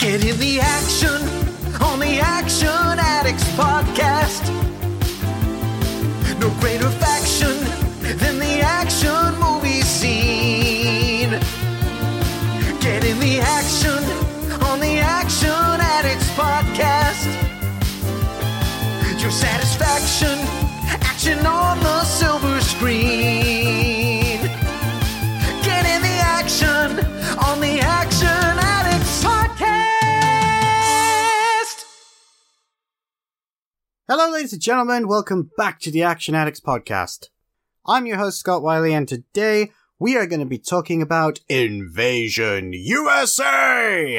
Get in the action on the Action Addicts podcast. No greater faction than the action movie scene. Get in the action on the Action Addicts podcast. Your satisfaction, action on the silver screen. Hello, ladies and gentlemen. Welcome back to the Action Addicts podcast. I'm your host, Scott Wiley, and today we are going to be talking about Invasion USA!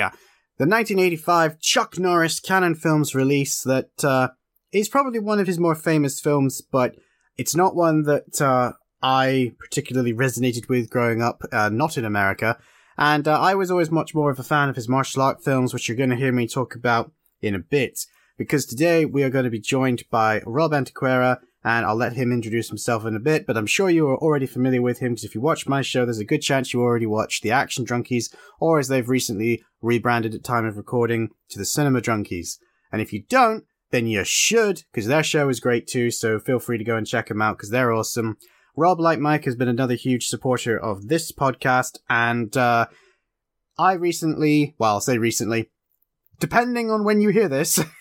The 1985 Chuck Norris Cannon Films release that uh, is probably one of his more famous films, but it's not one that uh, I particularly resonated with growing up, uh, not in America. And uh, I was always much more of a fan of his martial art films, which you're going to hear me talk about in a bit because today we are going to be joined by Rob Antequera, and I'll let him introduce himself in a bit, but I'm sure you are already familiar with him because if you watch my show, there's a good chance you already watched The Action Drunkies, or as they've recently rebranded at time of recording, to the Cinema Drunkies. And if you don't, then you should, because their show is great too, so feel free to go and check them out because they're awesome. Rob, like Mike, has been another huge supporter of this podcast, and uh, I recently, well, I'll say recently, depending on when you hear this,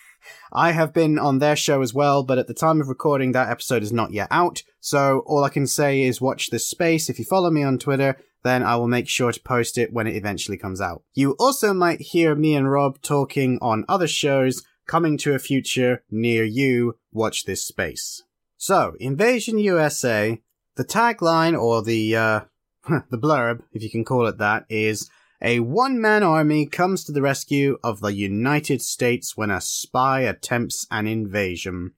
I have been on their show as well, but at the time of recording, that episode is not yet out. So all I can say is watch this space. If you follow me on Twitter, then I will make sure to post it when it eventually comes out. You also might hear me and Rob talking on other shows coming to a future near you. Watch this space. So, Invasion USA, the tagline or the, uh, the blurb, if you can call it that, is a one man army comes to the rescue of the United States when a spy attempts an invasion.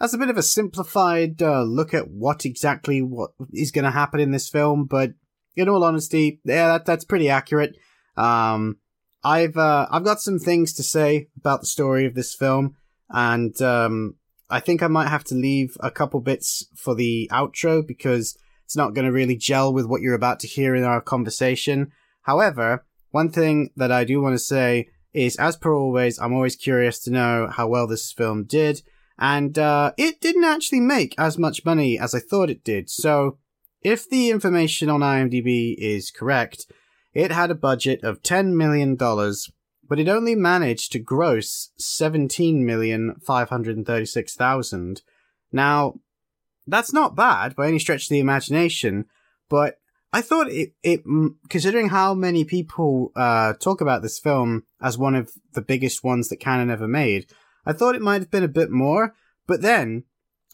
That's a bit of a simplified uh, look at what exactly what is going to happen in this film, but in all honesty, yeah, that, that's pretty accurate. Um, I've uh, I've got some things to say about the story of this film, and um, I think I might have to leave a couple bits for the outro because it's not going to really gel with what you're about to hear in our conversation. However, one thing that I do want to say is, as per always, I'm always curious to know how well this film did, and uh, it didn't actually make as much money as I thought it did. So, if the information on IMDb is correct, it had a budget of $10 million, but it only managed to gross 17,536,000. Now, that's not bad by any stretch of the imagination, but I thought it, it considering how many people uh, talk about this film as one of the biggest ones that Cannon ever made, I thought it might have been a bit more. But then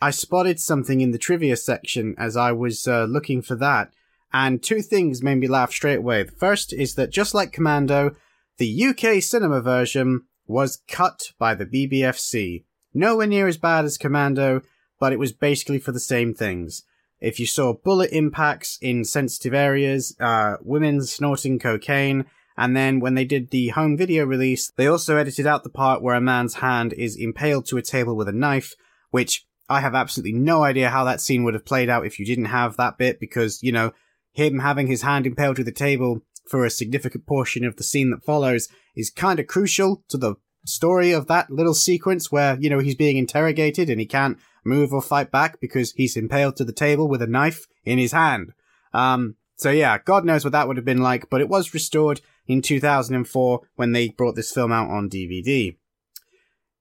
I spotted something in the trivia section as I was uh, looking for that, and two things made me laugh straight away. The first is that just like Commando, the UK cinema version was cut by the BBFC. Nowhere near as bad as Commando, but it was basically for the same things. If you saw bullet impacts in sensitive areas, uh, women snorting cocaine, and then when they did the home video release, they also edited out the part where a man's hand is impaled to a table with a knife, which I have absolutely no idea how that scene would have played out if you didn't have that bit, because, you know, him having his hand impaled to the table for a significant portion of the scene that follows is kind of crucial to the story of that little sequence where, you know, he's being interrogated and he can't move or fight back because he's impaled to the table with a knife in his hand. Um, so yeah, God knows what that would have been like, but it was restored in 2004 when they brought this film out on DVD.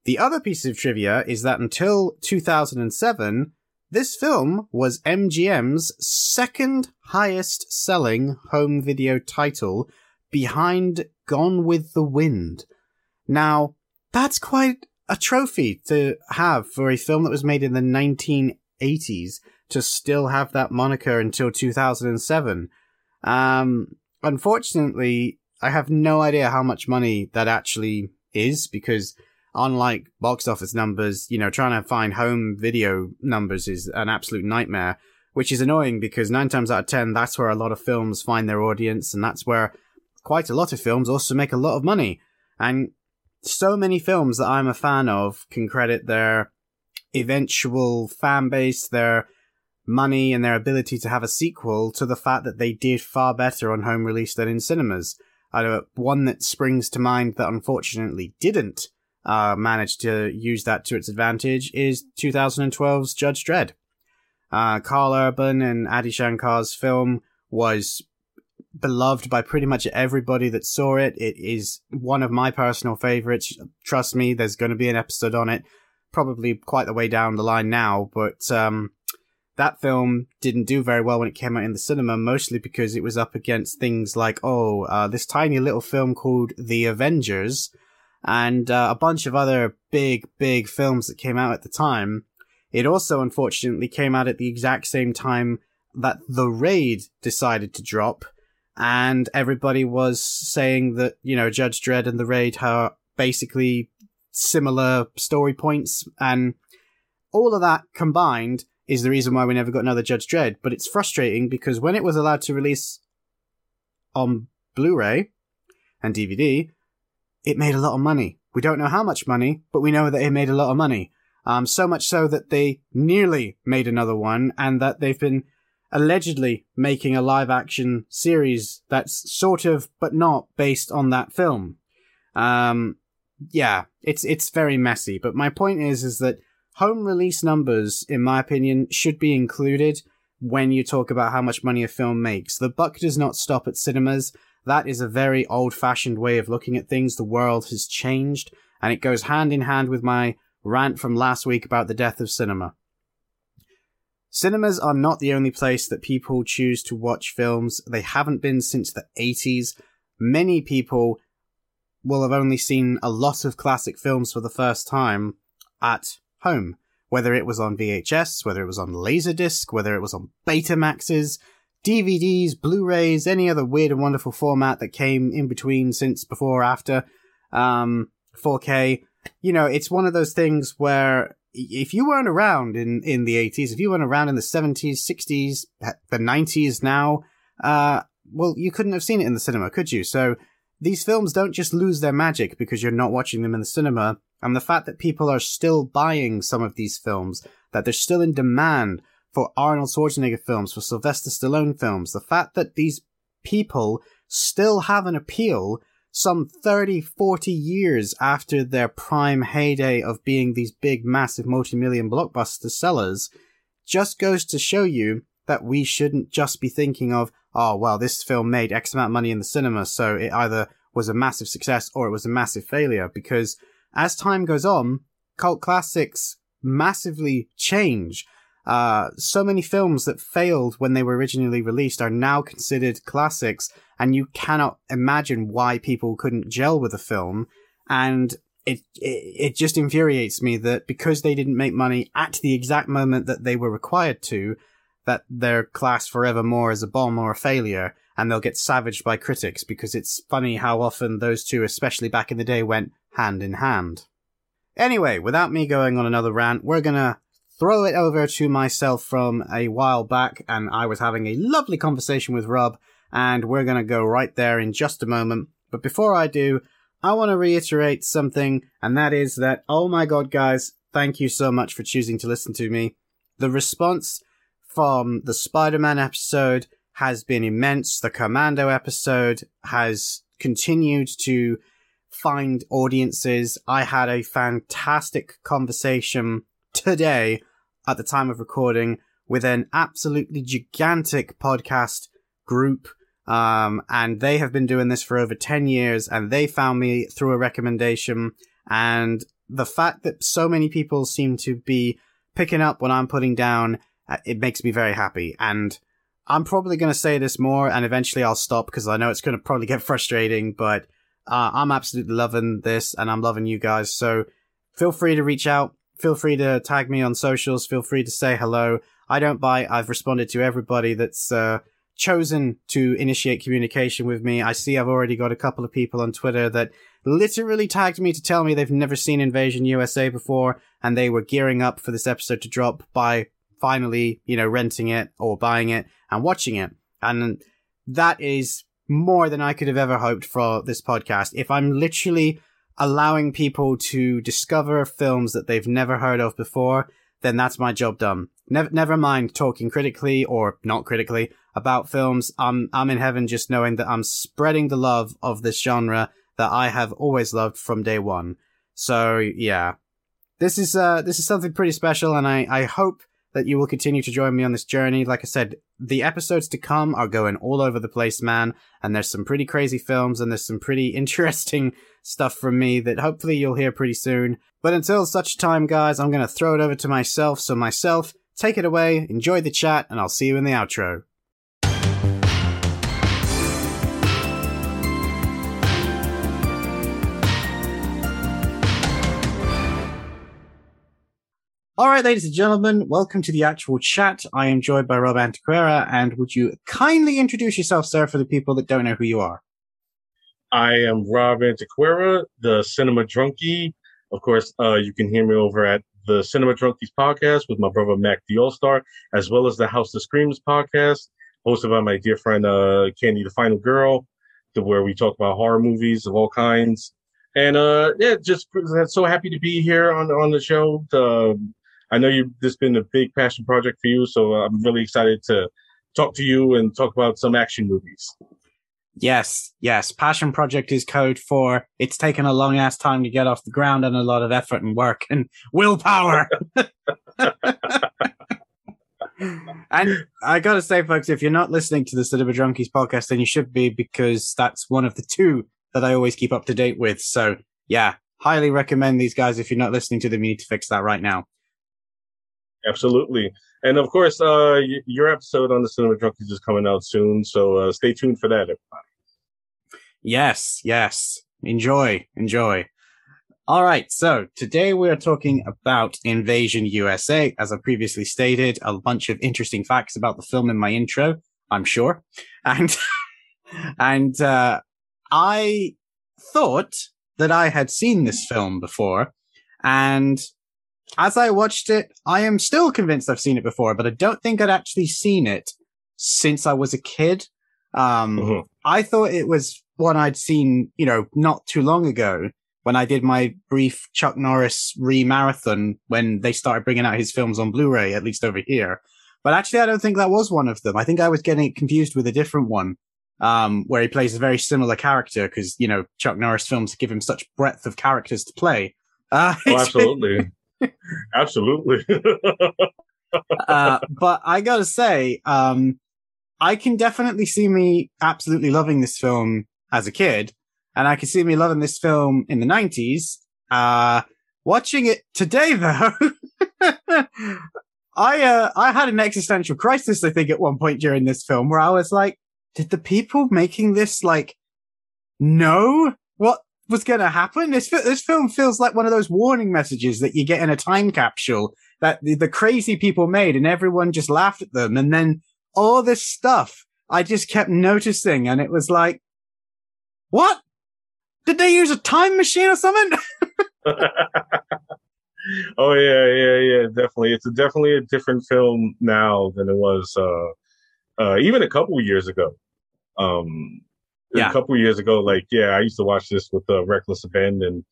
The other piece of trivia is that until 2007, this film was MGM's second highest selling home video title behind Gone with the Wind. Now, that's quite a trophy to have for a film that was made in the 1980s to still have that moniker until 2007. Um, unfortunately, I have no idea how much money that actually is because unlike box office numbers, you know, trying to find home video numbers is an absolute nightmare, which is annoying because nine times out of ten, that's where a lot of films find their audience and that's where quite a lot of films also make a lot of money. And so many films that I'm a fan of can credit their eventual fan base, their money, and their ability to have a sequel to the fact that they did far better on home release than in cinemas. One that springs to mind that unfortunately didn't uh, manage to use that to its advantage is 2012's Judge Dredd. Uh, Karl Urban and Adi Shankar's film was beloved by pretty much everybody that saw it. It is one of my personal favorites. Trust me, there's going to be an episode on it, probably quite the way down the line now, but um, that film didn't do very well when it came out in the cinema, mostly because it was up against things like, oh, uh, this tiny little film called The Avengers, and uh, a bunch of other big, big films that came out at the time. It also, unfortunately, came out at the exact same time that The Raid decided to drop, and everybody was saying that, you know, Judge Dredd and The Raid are basically similar story points, and all of that combined is the reason why we never got another Judge Dredd. But it's frustrating because when it was allowed to release on Blu-ray and DVD, it made a lot of money. We don't know how much money, but we know that it made a lot of money. Um, so much so that they nearly made another one, and that they've been allegedly making a live action series that's sort of, but not based on that film. Um, yeah, it's it's very messy. But my point is, is that home release numbers, in my opinion, should be included when you talk about how much money a film makes. The buck does not stop at cinemas. That is a very old fashioned way of looking at things. The world has changed, and it goes hand in hand with my rant from last week about the death of cinema. Cinemas are not the only place that people choose to watch films. They haven't been since the 80s. Many people will have only seen a lot of classic films for the first time at home, whether it was on VHS, whether it was on Laserdisc, whether it was on Betamaxes, DVDs, Blu-rays, any other weird and wonderful format that came in between since before or after um, 4K. You know, it's one of those things where if you weren't around in, in the 80s, if you weren't around in the 70s, 60s, the 90s now, uh, well, you couldn't have seen it in the cinema, could you? So these films don't just lose their magic because you're not watching them in the cinema. And the fact that people are still buying some of these films, that they're still in demand for Arnold Schwarzenegger films, for Sylvester Stallone films, the fact that these people still have an appeal some 30, 40 years after their prime heyday of being these big, massive, multi-million blockbuster sellers, just goes to show you that we shouldn't just be thinking of, oh, well, this film made X amount of money in the cinema, so it either was a massive success or it was a massive failure, because as time goes on, cult classics massively change. Uh, so many films that failed when they were originally released are now considered classics, and you cannot imagine why people couldn't gel with a film. And it, it, it just infuriates me that because they didn't make money at the exact moment that they were required to, that they're classed forevermore as a bomb or a failure, and they'll get savaged by critics because it's funny how often those two, especially back in the day, went hand in hand. Anyway, without me going on another rant, we're gonna throw it over to myself from a while back, and I was having a lovely conversation with Rob, and we're gonna go right there in just a moment. But before I do, I want to reiterate something, and that is that, oh my god, guys, thank you so much for choosing to listen to me. The response from the Spider Man episode has been immense. The Commando episode has continued to find audiences. I had a fantastic conversation today at the time of recording with an absolutely gigantic podcast group. Um, and they have been doing this for over 10 years and they found me through a recommendation. And the fact that so many people seem to be picking up what I'm putting down, uh, it makes me very happy. And I'm probably going to say this more and eventually I'll stop because I know it's going to probably get frustrating, but uh, I'm absolutely loving this and I'm loving you guys. So feel free to reach out. Feel free to tag me on socials. Feel free to say hello. I don't bite. I've responded to everybody that's uh, chosen to initiate communication with me. I see I've already got a couple of people on Twitter that literally tagged me to tell me they've never seen Invasion USA before and they were gearing up for this episode to drop by finally, you know, renting it or buying it and watching it. And that is more than I could have ever hoped for this podcast. If I'm literally allowing people to discover films that they've never heard of before, then that's my job done. Never, never mind talking critically or not critically about films, I'm I'm in heaven just knowing that I'm spreading the love of this genre that I have always loved from day one. So yeah, this is uh this is something pretty special, and I I hope that you will continue to join me on this journey. Like I said, the episodes to come are going all over the place, man. And there's some pretty crazy films and there's some pretty interesting stuff from me that hopefully you'll hear pretty soon. But until such time, guys, I'm going to throw it over to myself. So, myself, take it away, enjoy the chat, and I'll see you in the outro. All right, ladies and gentlemen, welcome to the actual chat. I am joined by Rob Antequera, and would you kindly introduce yourself, sir, for the people that don't know who you are? I am Rob Antequera, the Cinema Drunkie. Of course, uh, you can hear me over at the Cinema Drunkies podcast with my brother Mac the All Star, as well as the House that Screams podcast, hosted by my dear friend uh, Candy the Final Girl, where we talk about horror movies of all kinds. And uh, yeah, just so happy to be here on on the show. To, I know you this has been a big passion project for you, so uh, I'm really excited to talk to you and talk about some action movies. Yes, yes. Passion project is code for it's taken a long ass time to get off the ground and a lot of effort and work and willpower. and I gotta say, folks, if you're not listening to the Cinema Drunkies podcast, then you should be because that's one of the two that I always keep up to date with. So yeah, highly recommend these guys. If you're not listening to them, you need to fix that right now. Absolutely. And of course, uh, your episode on the Cinema Drunkies is coming out soon. So uh, stay tuned for that, everybody. Yes, yes. Enjoy, enjoy. All right. So today we are talking about Invasion USA. As I previously stated, a bunch of interesting facts about the film in my intro, I'm sure. And, and, uh, I thought that I had seen this film before and as I watched it, I am still convinced I've seen it before, but I don't think I'd actually seen it since I was a kid. Um, Mhm. I thought it was one I'd seen, you know, not too long ago when I did my brief Chuck Norris re-marathon when they started bringing out his films on Blu-ray, at least over here. But actually, I don't think that was one of them. I think I was getting confused with a different one, um, where he plays a very similar character because, you know, Chuck Norris films give him such breadth of characters to play. Uh, Oh, absolutely. absolutely. uh, but I gotta say, um, I can definitely see me absolutely loving this film as a kid, and I can see me loving this film in the nineties. Uh, watching it today, though, I uh, I had an existential crisis. I think at one point during this film where I was like, did the people making this like know what was going to happen? This this film feels like one of those warning messages that you get in a time capsule that the, the crazy people made and everyone just laughed at them. And then all this stuff I just kept noticing and it was like, what? Did they use a time machine or something? oh yeah, yeah, yeah, definitely. It's a, definitely a different film now than it was uh, uh, even a couple years ago. Um, Yeah. a couple years ago, like yeah, I used to watch this with uh, Reckless Abandon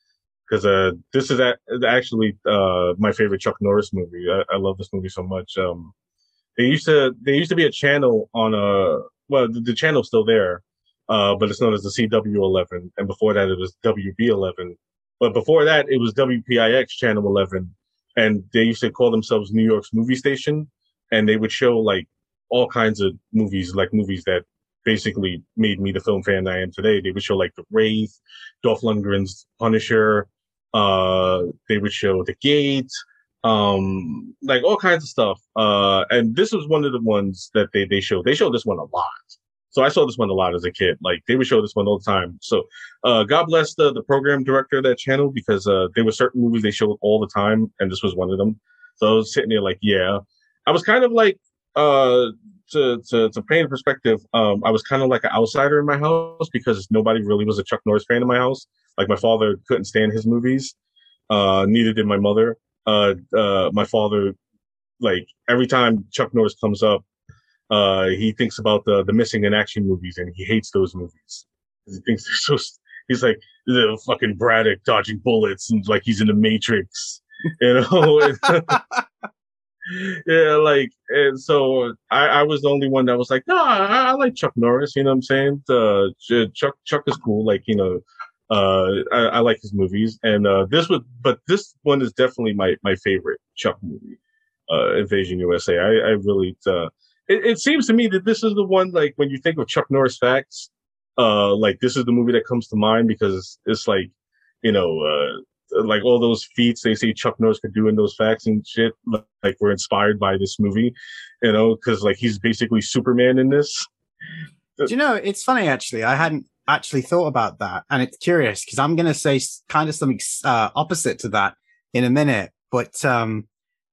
because uh, this is a- actually uh, my favorite Chuck Norris movie. I, I love this movie so much. Um, they used to there used to be a channel on a well the, the channel's still there, uh, but it's known as the CW11, and before that it was WB11. But before that, it was WPIX Channel 11, and they used to call themselves New York's movie station, and they would show like all kinds of movies, like movies that basically made me the film fan I am today. They would show like The Wraith, Dolph Lundgren's Punisher. Uh, they would show The Gate, um, like all kinds of stuff. Uh, and this was one of the ones that they they showed. They showed this one a lot. So I saw this one a lot as a kid. Like they would show this one all the time. So uh, God bless the the program director of that channel because uh, there were certain movies they showed all the time, and this was one of them. So I was sitting there like, yeah, I was kind of like uh to to to paint a perspective, um, I was kind of like an outsider in my house because nobody really was a Chuck Norris fan in my house. Like my father couldn't stand his movies, uh, neither did my mother. Uh, uh, my father, like every time Chuck Norris comes up, uh, he thinks about the the missing in action movies and he hates those movies. He thinks they're so. He's like the fucking Braddock dodging bullets and like he's in the Matrix, you know. yeah, like, and so I, I was the only one that was like, no, I, I like Chuck Norris. You know what I'm saying? Uh, Chuck Chuck is cool. Like, you know, uh, I, I like his movies, and uh, this would, but this one is definitely my my favorite Chuck movie, uh, Invasion USA. I, I really, uh, it, it seems to me that this is the one like when you think of Chuck Norris facts, uh, like this is the movie that comes to mind because it's, it's like, you know, uh, like all those feats they say Chuck Norris could do in those facts and shit, like were inspired by this movie, you know, because like he's basically Superman in this. Do you know, it's funny actually. I hadn't actually thought about that, and it's curious because I'm going to say kind of something uh, opposite to that in a minute. But um,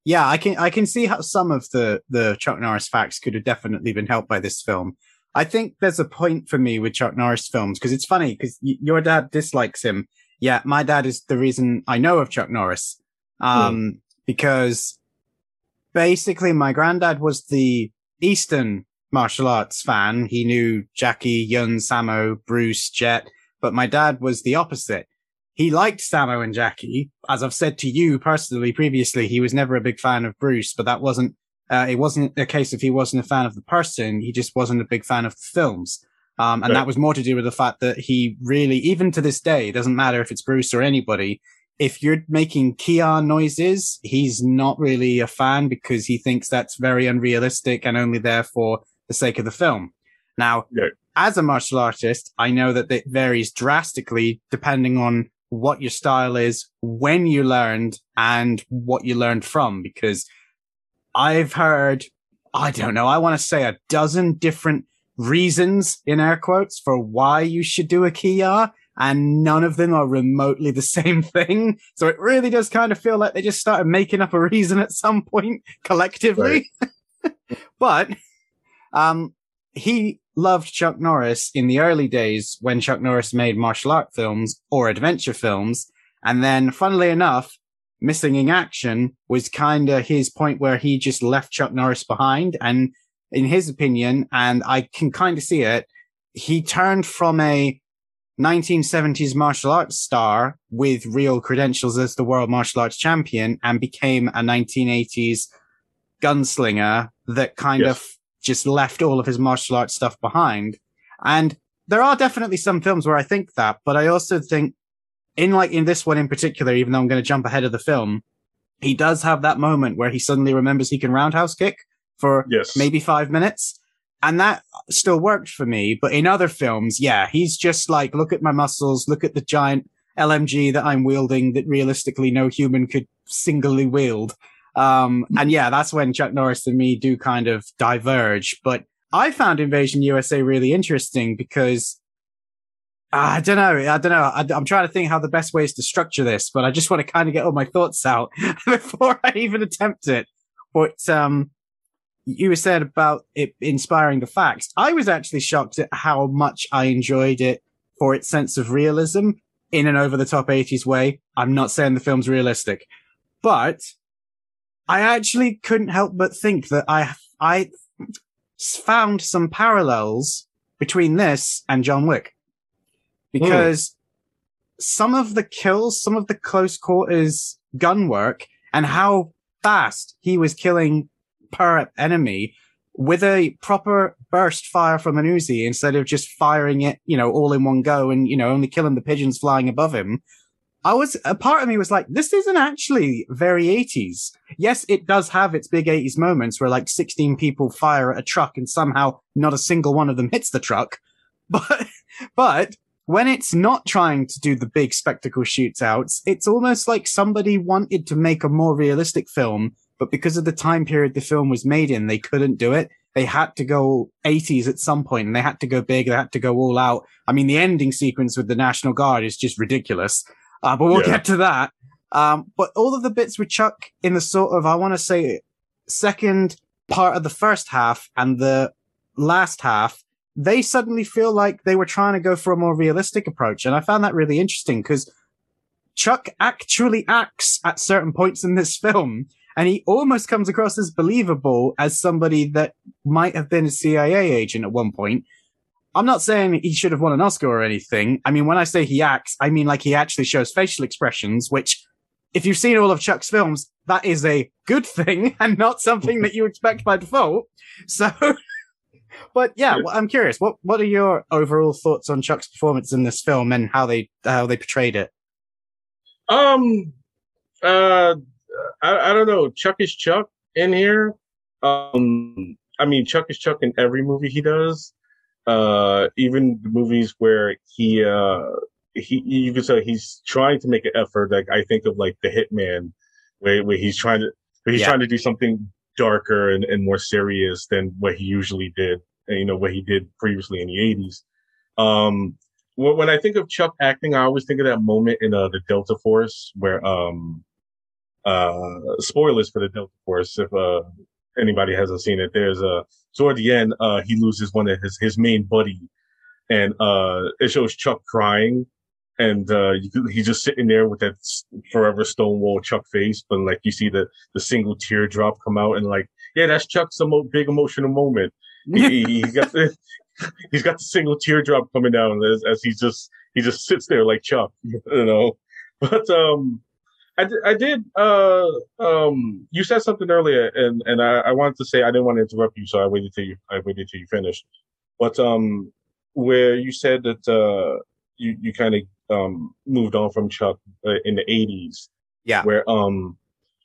yeah, I can I can see how some of the the Chuck Norris facts could have definitely been helped by this film. I think there's a point for me with Chuck Norris films because it's funny because y- your dad dislikes him. Yeah, my dad is the reason I know of Chuck Norris. Um, mm. because basically my granddad was the Eastern martial arts fan. He knew Jackie, Yun, Sammo, Bruce, Jet, but my dad was the opposite. He liked Sammo and Jackie. As I've said to you personally previously, he was never a big fan of Bruce, but that wasn't, uh, it wasn't a case of he wasn't a fan of the person. He just wasn't a big fan of the films. Um, and right. that was more to do with the fact that he really, even to this day, doesn't matter if it's Bruce or anybody, if you're making Kiai noises, he's not really a fan because he thinks that's very unrealistic and only there for the sake of the film. Now, yeah. as a martial artist, I know that it varies drastically depending on what your style is, when you learned, and what you learned from. Because I've heard, I don't know, I want to say a dozen different reasons in air quotes for why you should do a Kiai, and none of them are remotely the same thing. So it really does kind of feel like they just started making up a reason at some point collectively. Right. but um, he loved Chuck Norris in the early days when Chuck Norris made martial art films or adventure films. And then, funnily enough, Missing in Action was kind of his point where he just left Chuck Norris behind. And in his opinion, and I can kind of see it, he turned from a 1970s martial arts star with real credentials as the world martial arts champion and became a 1980s gunslinger that kind yes. of just left all of his martial arts stuff behind. And there are definitely some films where I think that, but I also think in like in this one in particular, even though I'm going to jump ahead of the film, he does have that moment where he suddenly remembers he can roundhouse kick for yes. maybe five minutes. And that still worked for me. But in other films, yeah, he's just like, look at my muscles, look at the giant LMG that I'm wielding that realistically no human could singly wield. Um, and yeah, that's when Chuck Norris and me do kind of diverge. But I found Invasion USA really interesting because I don't know. I don't know. I, am trying to think how the best way is to structure this, but I just want to kind of get all my thoughts out before I even attempt it. But um, you said about it inspiring the facts. I was actually shocked at how much I enjoyed it for its sense of realism in an over the top 80s way. I'm not saying the film's realistic, but I actually couldn't help but think that I, I found some parallels between this and John Wick. Because mm. some of the kills, some of the close quarters gun work and how fast he was killing per enemy with a proper burst fire from an Uzi instead of just firing it, you know, all in one go and, you know, only killing the pigeons flying above him. I was, a part of me was like, this isn't actually very 80s. Yes, it does have its big 80s moments where like 16 people fire at a truck and somehow not a single one of them hits the truck. But, but when it's not trying to do the big spectacle shoots outs, it's almost like somebody wanted to make a more realistic film, but because of the time period the film was made in, they couldn't do it. They had to go 80s at some point and they had to go big. They had to go all out. I mean, the ending sequence with the National Guard is just ridiculous. Uh, but we'll yeah. get to that. Um, but all of the bits with Chuck in the sort of, I want to say, second part of the first half and the last half, they suddenly feel like they were trying to go for a more realistic approach. And I found that really interesting because Chuck actually acts at certain points in this film and he almost comes across as believable as somebody that might have been a CIA agent at one point I'm not saying he should have won an Oscar or anything. I mean, when I say he acts, I mean like he actually shows facial expressions, which if you've seen all of Chuck's films, that is a good thing and not something that you expect by default. So, but yeah, well, I'm curious. What what are your overall thoughts on Chuck's performance in this film and how they how they portrayed it? Um, uh, I, I don't know. Chuck is Chuck in here. Um, I mean, Chuck is Chuck in every movie he does. Uh, even the movies where he, uh, he, you could say he's trying to make an effort. Like I think of like The Hitman, where where he's trying to, he's Yeah. trying to do something darker and, and more serious than what he usually did. And, you know what he did previously in the '80s. Um, when, when I think of Chuck acting, I always think of that moment in uh, the Delta Force where, um, uh, spoilers for the Delta Force. If uh, anybody hasn't seen it, there's a toward the end, uh, he loses one of his his main buddy, and uh, it shows Chuck crying, and uh, he's just sitting there with that forever Stonewall Chuck face, but like you see the the single teardrop come out, and like, yeah, that's Chuck's emo- big emotional moment he, he, got the he's got the single teardrop coming down as, as he just he just sits there like Chuck, you know. But um, I did, uh um you said something earlier and and I, I wanted to say I didn't want to interrupt you, so I waited till you I waited till you finished. But um, where you said that uh you you kind of um moved on from Chuck uh, in the eighties, Yeah. where um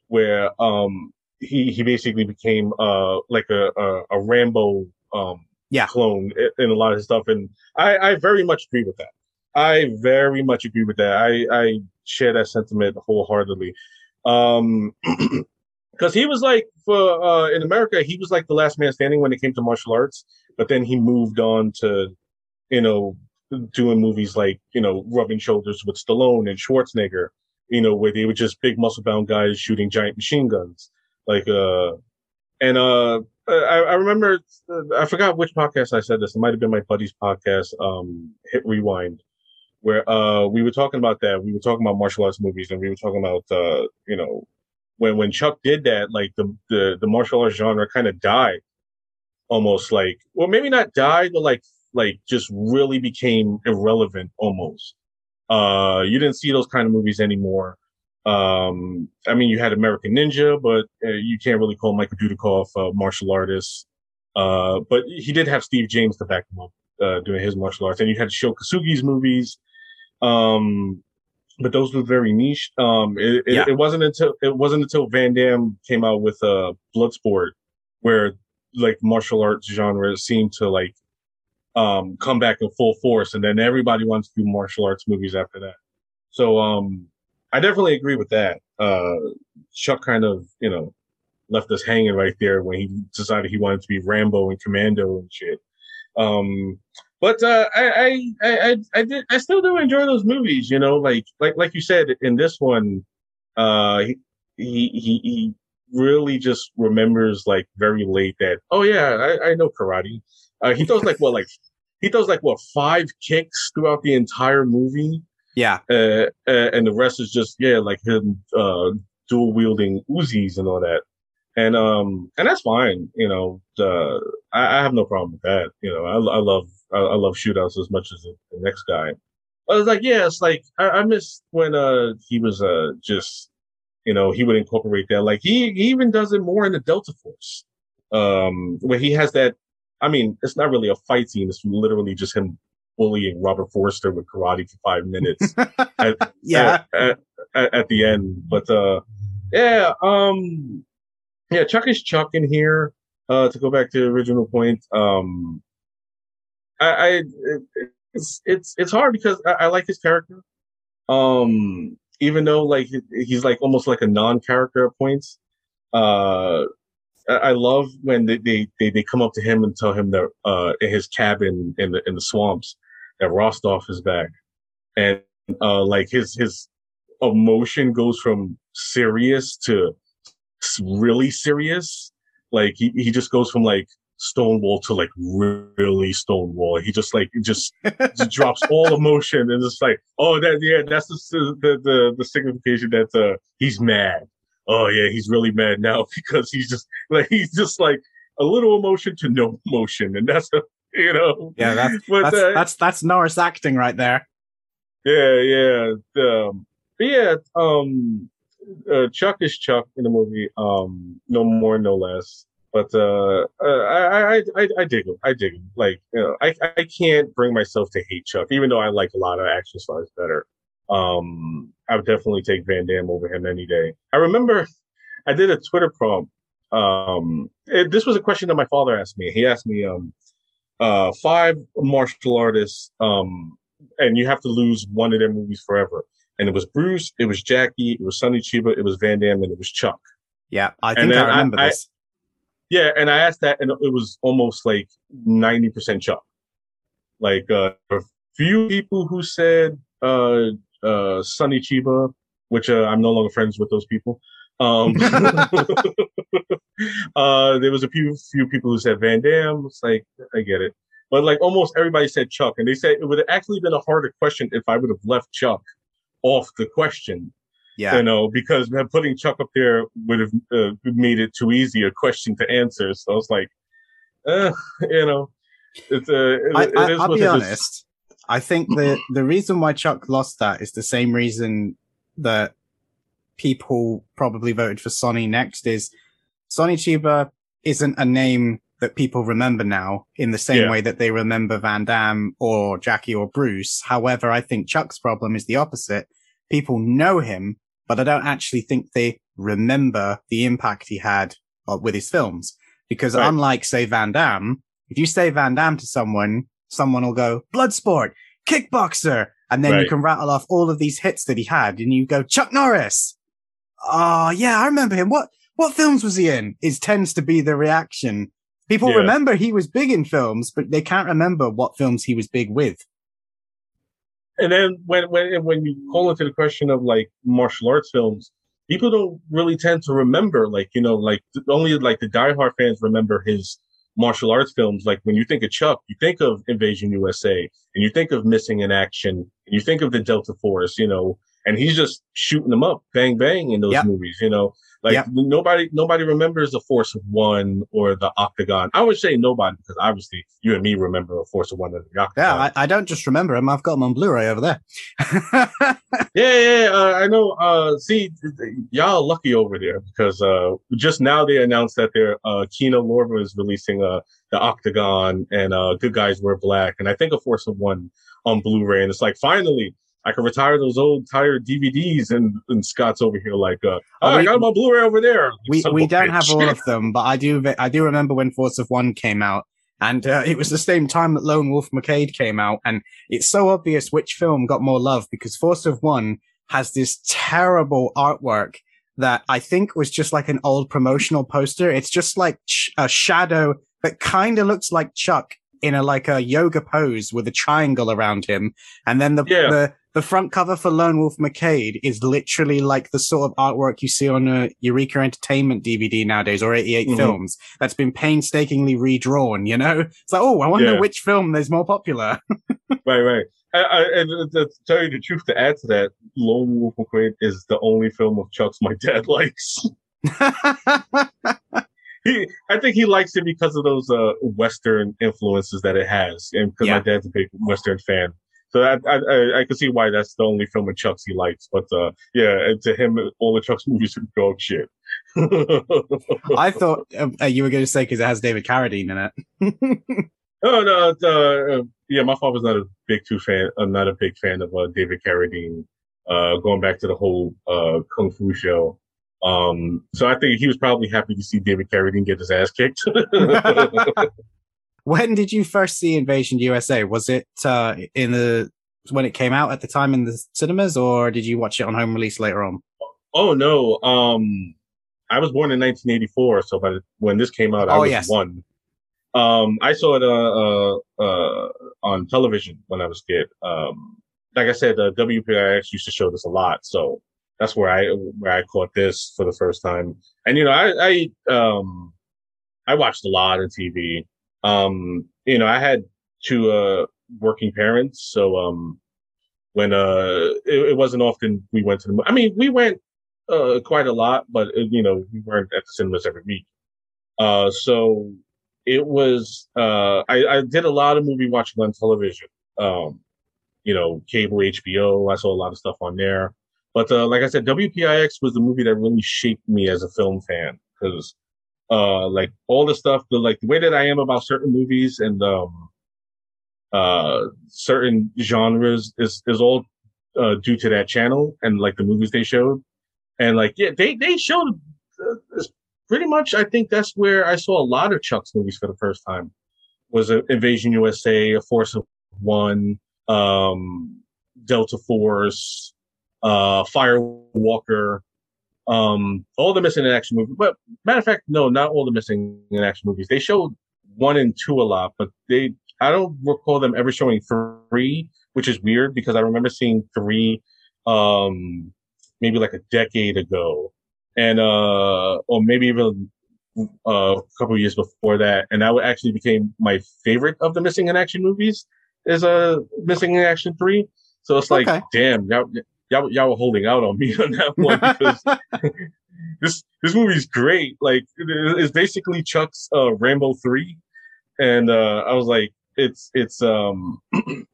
where um he he basically became uh like a a, a Rambo um Yeah. clone i- in a lot of his stuff, and I I very much agree with that. I very much agree with that. I I share that sentiment wholeheartedly. Um, because he was like for uh in America, he was like the last man standing when it came to martial arts, but then he moved on to you know doing movies like you know rubbing shoulders with Stallone and Schwarzenegger, you know where they were just big muscle bound guys shooting giant machine guns, like uh and uh I, I remember uh, I forgot which podcast I said this. It might have been my buddy's podcast, um, Hit Rewind, where uh we were talking about that. We were talking about martial arts movies, and we were talking about uh you know when when Chuck did that, like the the, the martial arts genre kind of died, almost like well maybe not died, but like like just really became irrelevant almost. Uh, you didn't see those kind of movies anymore. Um, I mean, you had American Ninja, but uh, you can't really call Michael Dudikoff a martial artist. Uh, but he did have Steve James to back him up, uh, doing his martial arts. And you had Sho Kosugi's movies. Um, but those were very niche. Um, it, it, Yeah. it wasn't until, it wasn't until Van Damme came out with, uh, Bloodsport where like martial arts genre seemed to like, um, come back in full force. And then everybody wants to do martial arts movies after that. So, um, I definitely agree with that. Uh, Chuck kind of, you know, left us hanging right there when he decided he wanted to be Rambo and Commando and shit. Um, but uh, I, I, I, I, I did, I still do enjoy those movies. You know, like, like, like you said in this one, uh, he, he, he, he really just remembers like very late that, oh yeah, I, I know karate. Uh, he throws like what, like he throws like what five kicks throughout the entire movie Yeah. uh, uh, and the rest is just yeah, like him uh, dual wielding Uzis and all that, and um, and that's fine. You know, uh, I, I have no problem with that. You know, I, I love I, I love shootouts as much as the, the next guy. I was like, yeah, it's like I, I miss when uh he was uh just you know he would incorporate that. Like he, he even does it more in the Delta Force, um, where he has that. I mean, it's not really a fight scene. It's literally just him bullying Robert Forster with karate for five minutes at, Yeah. at, at, at the end. But uh, yeah, um, yeah, Chuck is Chuck in here. Uh, to go back to the original point, um, I, I it's it's it's hard because I, I like his character. Um, even though like he's like almost like a non-character at points. Uh, I love when they, they, they, they come up to him and tell him that uh, in his cabin in the in the swamps that Rostov is back, and uh, like his his emotion goes from serious to really serious. Like he, he just goes from like Stonewall to like really Stonewall. He just like just, just drops all emotion and it's like, oh, that yeah, that's the the the, the signification that uh, he's mad. Oh yeah, he's really mad now because he's just like he's just like a little emotion to no emotion, and that's a, you know Yeah, that's but that's, uh, that's that's Norris acting right there. yeah, yeah. Um, but yeah, um, uh, Chuck is Chuck in the movie. Um, no more, no less. But uh, uh, I, I, I, I dig him. I dig him. Like, you know, I, I can't bring myself to hate Chuck, even though I like a lot of action stars better. Um, I would definitely take Van Damme over him any day. I remember I did a Twitter prompt. Um, it, this was a question that my father asked me. He asked me, um, uh, five martial artists, um, and you have to lose one of their movies forever. And it was Bruce, it was Jackie, it was Sonny Chiba, it was Van Damme, and it was Chuck. Yeah, I think I remember I, this. Yeah, and I asked that, and it was almost like ninety percent Chuck. Like uh, a few people who said uh, uh, Sonny Chiba, which uh, I'm no longer friends with those people. Um, uh, there was a few few people who said Van Damme. It's like I get it, but like almost everybody said Chuck, and they said it would have actually been a harder question if I would have left Chuck off the question. Yeah, you know, because putting Chuck up there would have uh, made it too easy a question to answer. So I was like, uh, you know, it's uh, it, I, it I, I'll be honest. I think the the reason why Chuck lost that is the same reason that people probably voted for Sonny next is Sonny Chiba isn't a name that people remember now in the same yeah. way that they remember Van Damme or Jackie or Bruce. However, I think Chuck's problem is the opposite. People know him, but I don't actually think they remember the impact he had uh, with his films. Because right. unlike, say, Van Damme, if you say Van Damme to someone, someone will go, Bloodsport, Kickboxer. And then right. you can rattle off all of these hits that he had and you go, Chuck Norris. Oh, yeah, I remember him. What, what films was he in? It tends to be the reaction. People yeah. remember he was big in films, but they can't remember what films he was big with. And then when, when, when you call into the question of like martial arts films, people don't really tend to remember, like, you know, like only like the diehard fans remember his martial arts films, like when you think of Chuck, you think of Invasion USA and you think of Missing in Action and you think of the Delta Force, you know, and he's just shooting them up, bang, bang in those yep. movies, you know. Like yep. nobody, nobody remembers the Force of One or the Octagon. I would say nobody because obviously you and me remember the Force of One and the Octagon. Yeah, I, I don't just remember them; I've got them on Blu-ray over there. yeah, yeah, uh, I know. Uh, see, y'all lucky over there because uh, just now they announced that their uh, Kino Lorber is releasing uh, the Octagon and uh, Good Guys Wear Black, and I think a Force of One on Blu-ray, and it's like finally I can retire those old tired DVDs, and, and Scott's over here like, uh, oh, oh we, I got my Blu-ray over there. We we don't bitch. have all of them, but I do I do remember when Force of One came out, and uh, it was the same time that Lone Wolf McQuade came out, and it's so obvious which film got more love because Force of One has this terrible artwork that I think was just like an old promotional poster. It's just like sh- a shadow that kind of looks like Chuck in a like a yoga pose with a triangle around him, and then the yeah. the the front cover for Lone Wolf McQuade is literally like the sort of artwork you see on a Eureka Entertainment DVD nowadays or 88 mm-hmm. films that's been painstakingly redrawn, you know? It's like, oh, I wonder yeah. which film is more popular. right, right. I, I, and to tell you the truth, to add to that, Lone Wolf McQuade is the only film of Chuck's my dad likes. he, I think he likes it because of those uh, Western influences that it has, and because yeah. my dad's a big Western fan. So I, I, I can see why that's the only film of Chuck's he likes. But uh, yeah, to him, all the Chuck's movies are dog shit. I thought uh, you were going to say because it has David Carradine in it. oh no, uh, uh, yeah, my father's not a big too fan. I'm not a big fan of uh, David Carradine. Uh, going back to the whole uh, kung fu show. Um, so I think he was probably happy to see David Carradine get his ass kicked. When did you first see Invasion USA? Was it uh, in the when it came out at the time in the cinemas, or did you watch it on home release later on? Oh no, um, I was born in 1984, so by the, when this came out, I oh, was yes. one. Um, I saw it uh, uh, uh, on television when I was a kid. Um, like I said, uh, WPIX used to show this a lot, so that's where I where I caught this for the first time. And you know, I I um I watched a lot of TV. Um, you know, I had two uh, working parents, so um, when uh, it, it, wasn't often we went to the. I mean, we went uh, quite a lot, but uh, you know, we weren't at the cinemas every week. Uh, so it was. Uh, I, I did a lot of movie watching on television. Um, you know, cable HBO. I saw a lot of stuff on there. But uh, like I said, WPIX was the movie that really shaped me as a film fan because uh, like all the stuff, the like the way that I am about certain movies and um, uh, certain genres is is all uh, due to that channel and like the movies they showed. And like yeah, they they showed uh, pretty much. I think that's where I saw a lot of Chuck's movies for the first time. Was uh, Invasion USA, A Force of One, um, Delta Force, uh, Firewalker, um, all the missing in action movies. But matter of fact, no, not all the missing in action movies. They showed one and two a lot, but they I don't recall them ever showing three, which is weird because I remember seeing three um maybe like a decade ago. And uh or maybe even uh, a couple years before that, and that actually became my favorite of the missing in action movies. Is a uh, missing in action three, so it's like, okay. damn, y'all, y'all, y'all were holding out on me on that one because this this movie's great. Like it's basically Chuck's uh, Rambo three, and uh, I was like, it's it's um, and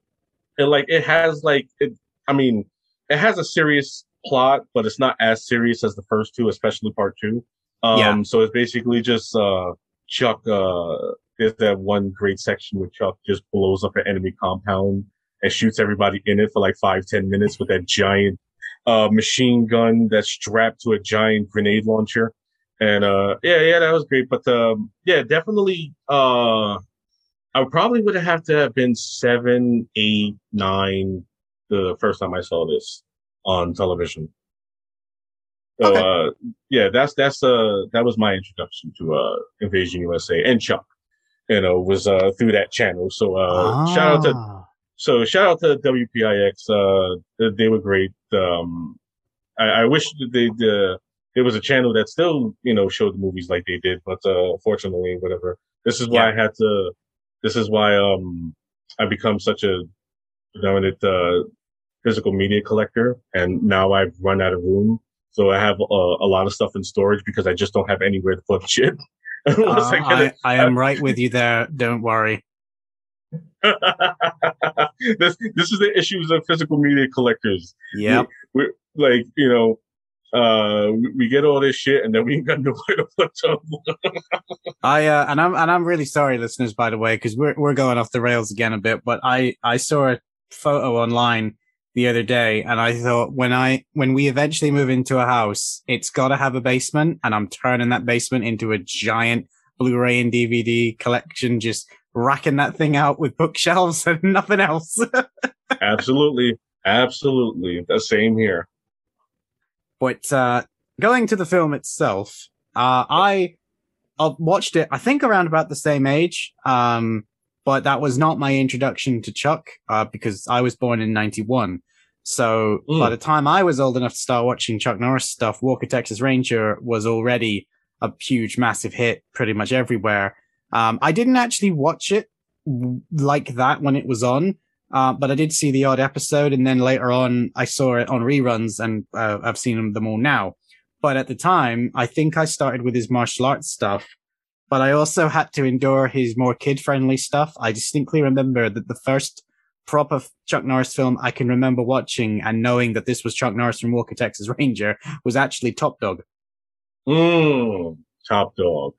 like it has like it. I mean, it has a serious plot, but it's not as serious as the first two, especially part two. Um, yeah. so it's basically just uh, Chuck. Uh, there's that one great section where Chuck just blows up an enemy compound and shoots everybody in it for like five ten minutes with that giant uh, machine gun that's strapped to a giant grenade launcher. And uh, yeah, yeah, that was great. But um, yeah, definitely. Uh, I probably would have to have been seven, eight, nine the first time I saw this on television. So okay. uh, yeah, that's that's uh that was my introduction to uh Invasion USA and Chuck. You know, was uh through that channel. So uh ah. shout out to ah. So shout out to WPIX. Uh they were great. Um I, I wish they the there was a channel that still, you know, showed the movies like they did, but uh fortunately, whatever. This is why yeah. I had to this is why um I become such a dominant uh physical media collector and now I've run out of room so I have uh, a lot of stuff in storage because I just don't have anywhere to put shit. uh, I, I, am right with you there. Don't worry. this this is the issues of physical media collectors. Yeah, we, are like you know, uh, we, we, get all this shit and then we ain't got nowhere to put them. I uh, and I'm and I'm really sorry, listeners, by the way, because we're we're going off the rails again a bit. But I I saw a photo online the other day and I thought when I when we eventually move into a house, it's got to have a basement and I'm turning that basement into a giant Blu-ray and DVD collection just racking that thing out with bookshelves and nothing else. absolutely. Absolutely. The same here. But uh going to the film itself, uh I I watched it I think around about the same age. Um but that was not my introduction to Chuck uh, because I was born in 91. So mm. by the time I was old enough to start watching Chuck Norris stuff, Walker Texas Ranger was already a huge, massive hit pretty much everywhere. Um, I didn't actually watch it like that when it was on, uh, but I did see the odd episode. And then later on, I saw it on reruns and uh, I've seen them all now. But at the time, I think I started with his martial arts stuff but I also had to endure his more kid friendly stuff. I distinctly remember that the first proper Chuck Norris film I can remember watching and knowing that this was Chuck Norris from Walker, Texas Ranger was actually Top Dog. Mmm, Top Dog.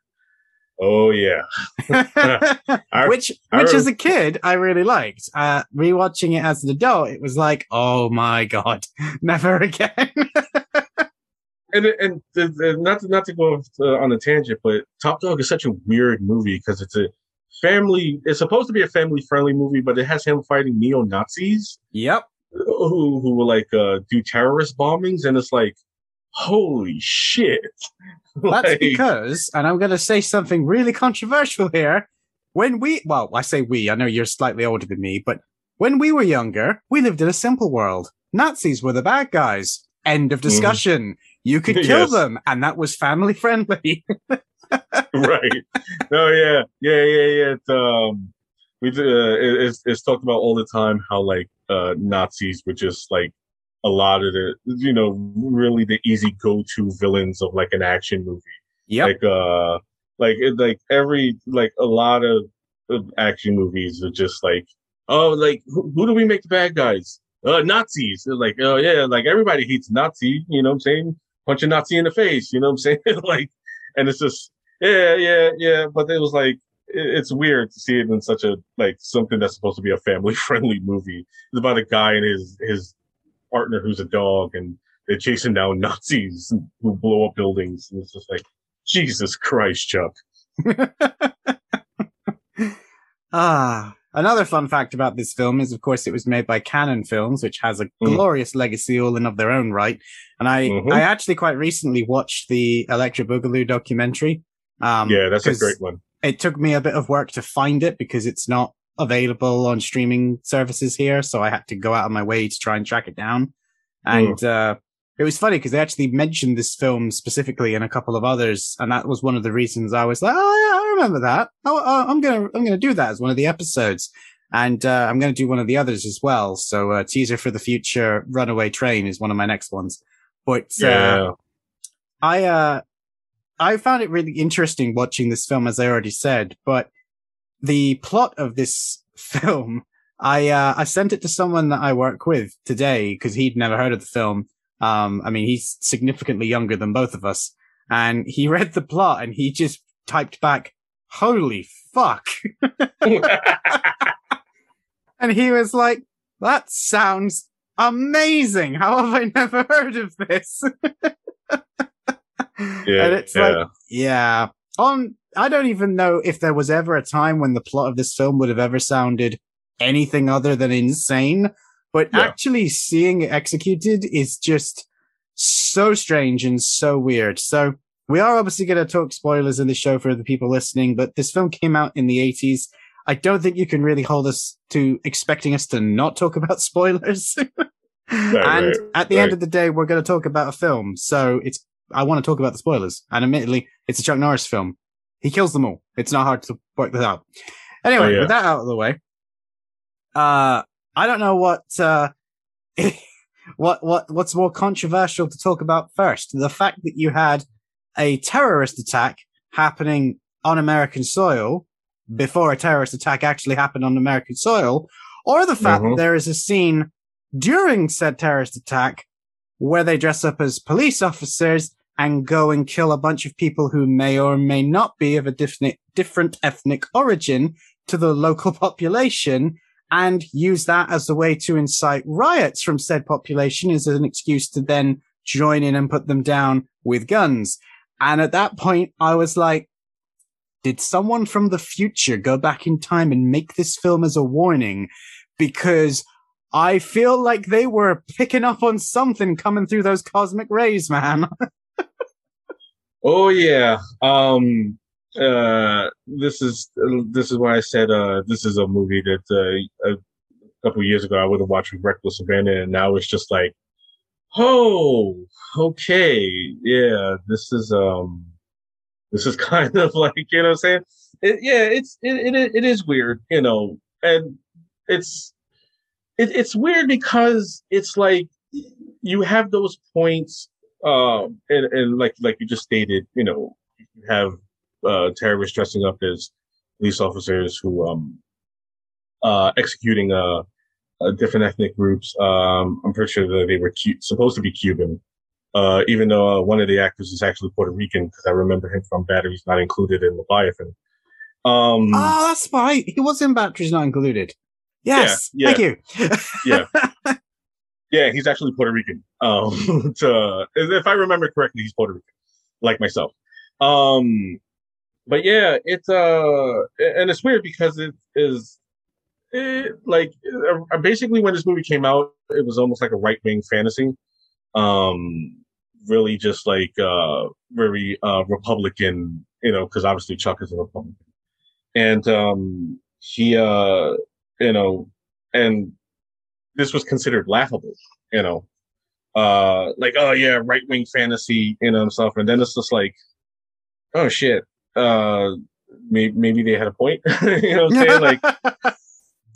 Oh yeah. I, which I, which as a kid I really liked. Uh rewatching it as an adult, it was like, oh my god, never again and and, and not to, not to go on a tangent, but Top Dog is such a weird movie because it's a family. It's supposed to be a family friendly movie, but it has him fighting neo Nazis. Yep. Who who will like uh, do terrorist bombings, and it's like, holy shit. That's like, because, and I'm going to say something really controversial here. When we, well, I say we, I know you're slightly older than me, but when we were younger, we lived in a simple world. Nazis were the bad guys. End of mm. discussion. Mm. You could kill yes. them, and that was family friendly. right. Oh yeah, yeah, yeah, yeah. It's, um, we uh, it's, it's talked about all the time how like uh, Nazis were just like a lot of the you know really the easy go to villains of like an action movie. Yeah. Like uh, like it, like every like a lot of, of action movies are just like oh like who, who do we make the bad guys? uh, Nazis. They're like, oh yeah, like everybody hates Nazi. You know what I'm saying? Punch a Nazi in the face. You know what I'm saying? like, and it's just yeah, yeah, yeah. But it was like it's weird to see it in such a like something that's supposed to be a family friendly movie. It's about a guy and his his partner who's a dog, and they're chasing down Nazis who blow up buildings. And it's just like Jesus Christ, Chuck. Ah, another fun fact about this film is, of course, it was made by Cannon Films, which has a Mm. glorious legacy all in of their own right. And I, Mhm. I actually quite recently watched the Electric Boogaloo documentary. Um, yeah, that's a great one. It took me a bit of work to find it because it's not available on streaming services here, so I had to go out of my way to try and track it down. And uh, it was funny because they actually mentioned this film specifically in a couple of others, and that was one of the reasons I was like, "Oh yeah, I remember that. Oh, oh, I'm gonna I'm gonna do that as one of the episodes." And uh, I'm going to do one of the others as well. So, uh, teaser for the future, Runaway Train is one of my next ones. But uh, Yeah. I uh I found it really interesting watching this film, as I already said, but the plot of this film, I uh I sent it to someone that I work with today because he'd never heard of the film. Um, I mean, he's significantly younger than both of us, and he read the plot and he just typed back, "Holy fuck!" and he was like, "That sounds amazing! How have I never heard of this?" Yeah, and it's yeah. like, yeah, on. I don't even know if there was ever a time when the plot of this film would have ever sounded anything other than insane. But Yeah. actually seeing it executed is just so strange and so weird. So we are obviously going to talk spoilers in the show for the people listening, but this film came out in the 80s. I don't think you can really hold us to expecting us to not talk about spoilers. and right, at the end of the day, we're going to talk about a film. So it's, I want to talk about the spoilers. And admittedly, it's a Chuck Norris film. He kills them all. It's not hard to work this out. Anyway, Oh, yeah. with that out of the way, uh, I don't know what, uh, what, what, what's more controversial to talk about first. The fact that you had a terrorist attack happening on American soil before a terrorist attack actually happened on American soil, or the fact Mhm. that there is a scene during said terrorist attack where they dress up as police officers and go and kill a bunch of people who may or may not be of a different, different ethnic origin to the local population and use that as a way to incite riots from said population as an excuse to then join in and put them down with guns. And at that point, I was like, did someone from the future go back in time and make this film as a warning? Because I feel like they were picking up on something coming through those cosmic rays, man. Oh yeah. Um uh this is this is why I said uh this is a movie that uh, a couple years ago I would have watched with Reckless Abandon and now it's just like oh okay yeah this is um this is kind of like you know what I'm saying it, yeah it's it, it it is weird you know and it's it, it's weird because it's like you have those points um and, and like like you just stated you know you have uh terrorists dressing up as police officers who um uh executing uh, uh different ethnic groups um i'm pretty sure that they were cu- supposed to be cuban uh even though uh, one of the actors is actually puerto rican because i remember him from batteries not included in leviathan um Oh, that's right. he was in Batteries Not Included. Yes, Yeah, thank you. Yeah. Yeah, he's actually Puerto Rican. Um, to, if I remember correctly, he's Puerto Rican, like myself. Um, but yeah, it's uh, and it's weird because it is, it, like, uh, basically when this movie came out, it was almost like a right wing fantasy. Um, really just like uh, very uh Republican, you know, because obviously Chuck is a Republican, and um, he uh, you know, and this was considered laughable, you know. Uh like, oh yeah, right wing fantasy, you know, and stuff. And then it's just like, oh shit. Uh maybe maybe they had a point. you know what I'm saying?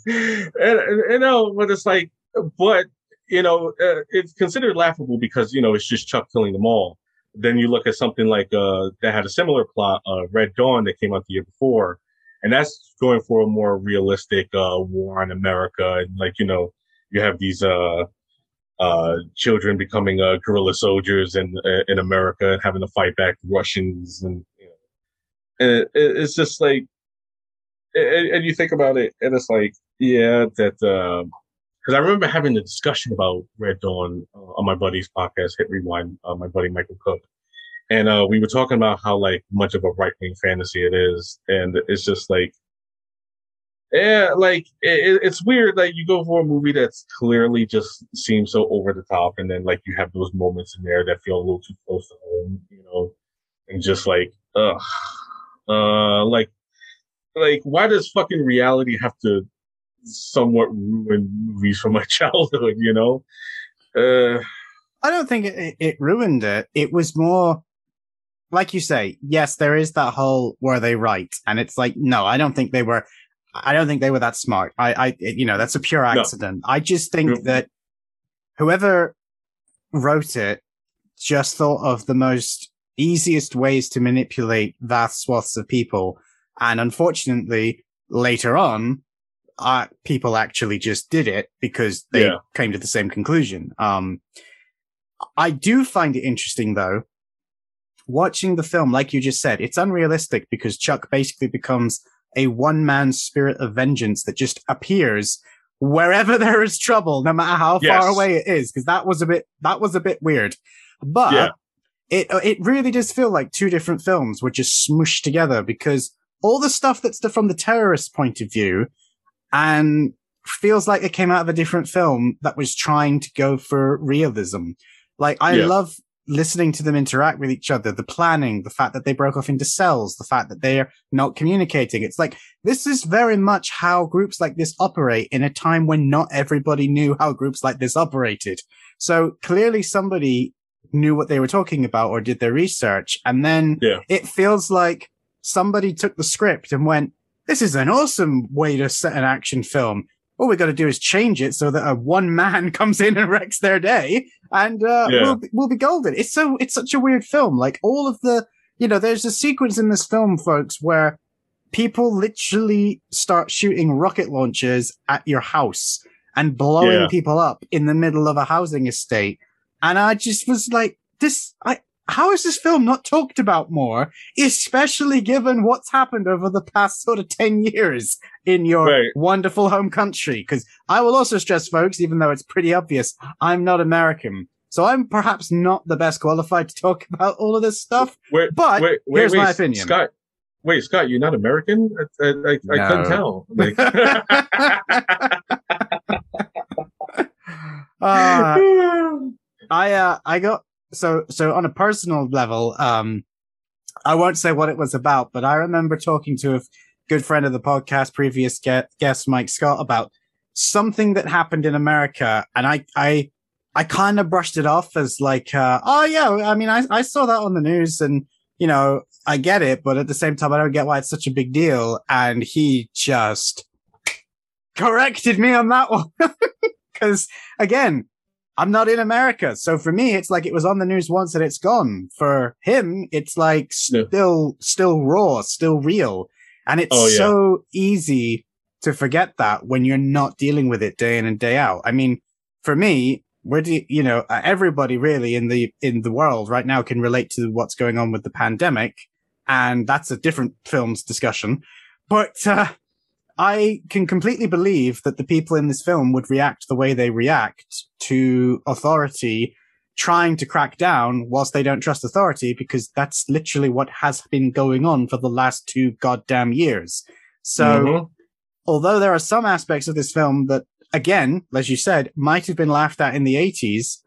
Like and, and you know, but it's like but you know, uh, it's considered laughable because, you know, it's just Chuck killing them all. Then you look at something like uh that had a similar plot, uh Red Dawn that came out the year before, and that's going for a more realistic uh war on America and like, you know, you have these uh uh children becoming uh guerrilla soldiers in uh, in America and having to fight back Russians and you know, and it, it's just like and, and, you think about it and it's like yeah that um because I remember having a discussion about Red Dawn uh, on my buddy's podcast, Hit Rewind, uh, my buddy Michael Cook, and we were talking about how like much of a right wing fantasy it is, and it's just like yeah, like it, it's weird. Like you go for a movie that's clearly just seems so over the top, and then like you have those moments in there that feel a little too close to home, you know, and just like, ugh, uh, like, like why does fucking reality have to somewhat ruin movies from my childhood? You know, uh, I don't think it, it ruined it. It was more like you say, yes, there is that whole were they right? And it's like, no, I don't think they were I don't think they were that smart. I, I, you know, that's a pure accident. No. I just think that whoever wrote it just thought of the most easiest ways to manipulate vast swaths of people. And unfortunately, later on, uh, people actually just did it because they yeah. came to the same conclusion. Um, I do find it interesting though, watching the film, like you just said, it's unrealistic because Chuck basically becomes a one man spirit of vengeance that just appears wherever there is trouble, no matter how yes. far away it is. Cause that was a bit, that was a bit weird, but yeah. it, uh, it really does feel like two different films were just smushed together because all the stuff that's the, from the terrorist point of view and feels like it came out of a different film that was trying to go for realism. Like I yeah. love listening to them interact with each other, the planning, the fact that they broke off into cells, the fact that they're not communicating. It's like, this is very much how groups like this operate in a time when not everybody knew how groups like this operated. So clearly somebody knew what they were talking about or did their research. And then yeah. it feels like somebody took the script and went, this is an awesome way to set an action film all we've got to do is change it so that a one man comes in and wrecks their day and uh, yeah. we'll, we'll be golden. It's so, it's such a weird film. Like all of the, you know, there's a sequence in this film, folks, where people literally start shooting rocket launchers at your house and blowing yeah. people up in the middle of a housing estate. And I just was like, this, I, how is this film not talked about more, especially given what's happened over the past sort of 10 years in your right. wonderful home country? Because I will also stress, folks, even though it's pretty obvious, I'm not American. So I'm perhaps not the best qualified to talk about all of this stuff. Wait, but wait, wait, here's my opinion. Scott, wait, Scott, you're not American? I, I, I no. couldn't tell. Like... uh, I, uh, I got so so on a personal level, um, I won't say what it was about, but I remember talking to a good friend of the podcast, previous guest Mike Scott, about something that happened in America, and I I I kind of brushed it off as like, uh, oh yeah, I mean, I I saw that on the news, and you know, I get it, but at the same time, I don't get why it's such a big deal. And he just corrected me on that one. Cause again, I'm not in America. So for me, it's like it was on the news once and it's gone. For him, it's like still, still raw, still real. And it's oh, yeah. so easy to forget that when you're not dealing with it day in and day out. I mean, for me, where do you, you know, uh, everybody really in the, in the world right now can relate to what's going on with the pandemic. And that's a different film's discussion. But, uh, I can completely believe that the people in this film would react the way they react to authority trying to crack down whilst they don't trust authority because that's literally what has been going on for the last two goddamn years. So, mm-hmm. although there are some aspects of this film that, again, as you said, might have been laughed at in the 80s,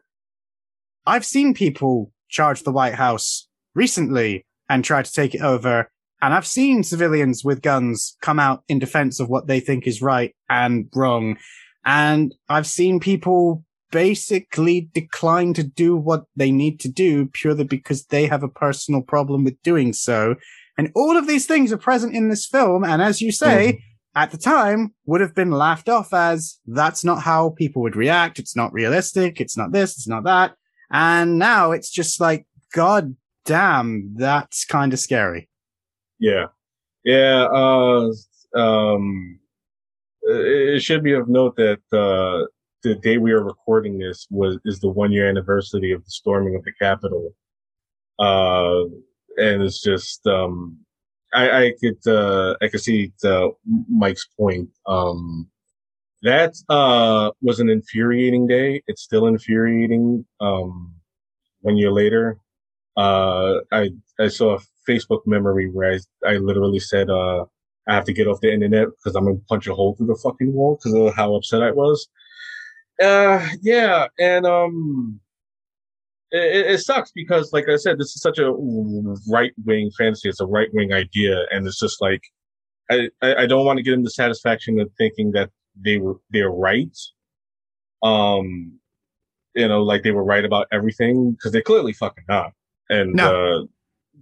I've seen people charge the White House recently and try to take it over and I've seen civilians with guns come out in defense of what they think is right and wrong. And I've seen people basically decline to do what they need to do purely because they have a personal problem with doing so. And all of these things are present in this film. And as you say, mm. at the time would have been laughed off as that's not how people would react. It's not realistic. It's not this. It's not that. And now it's just like, God damn, that's kind of scary. Yeah, yeah. Uh, um, it should be of note that uh, the day we are recording this was is the one year anniversary of the storming of the Capitol. Uh, and it's just um, I, I could uh, I could see uh, Mike's point. Um, that uh, was an infuriating day. It's still infuriating. Um, one year later, uh, I I saw a Facebook memory where I I literally said uh, I have to get off the internet because I'm gonna punch a hole through the fucking wall because of how upset I was. Uh, yeah, and um, it, it, sucks because, like I said, this is such a right wing fantasy. It's a right wing idea, and it's just like I, I don't want to give them the satisfaction of thinking that they were they're right. Um, you know, like they were right about everything because they're clearly fucking not. And no. uh,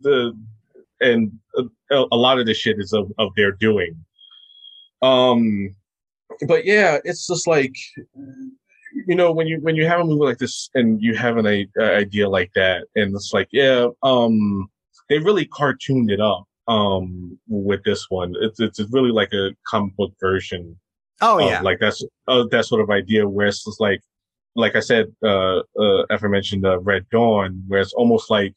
the and a, a lot of this shit is of, of their doing. Um, but yeah, it's just like you know when you when you have a movie like this and you have an idea like that and it's like yeah um they really cartooned it up um with this one it's it's really like a comic book version oh yeah like that's uh, that sort of idea where it's just like like i said uh uh aforementioned uh, red dawn where it's almost like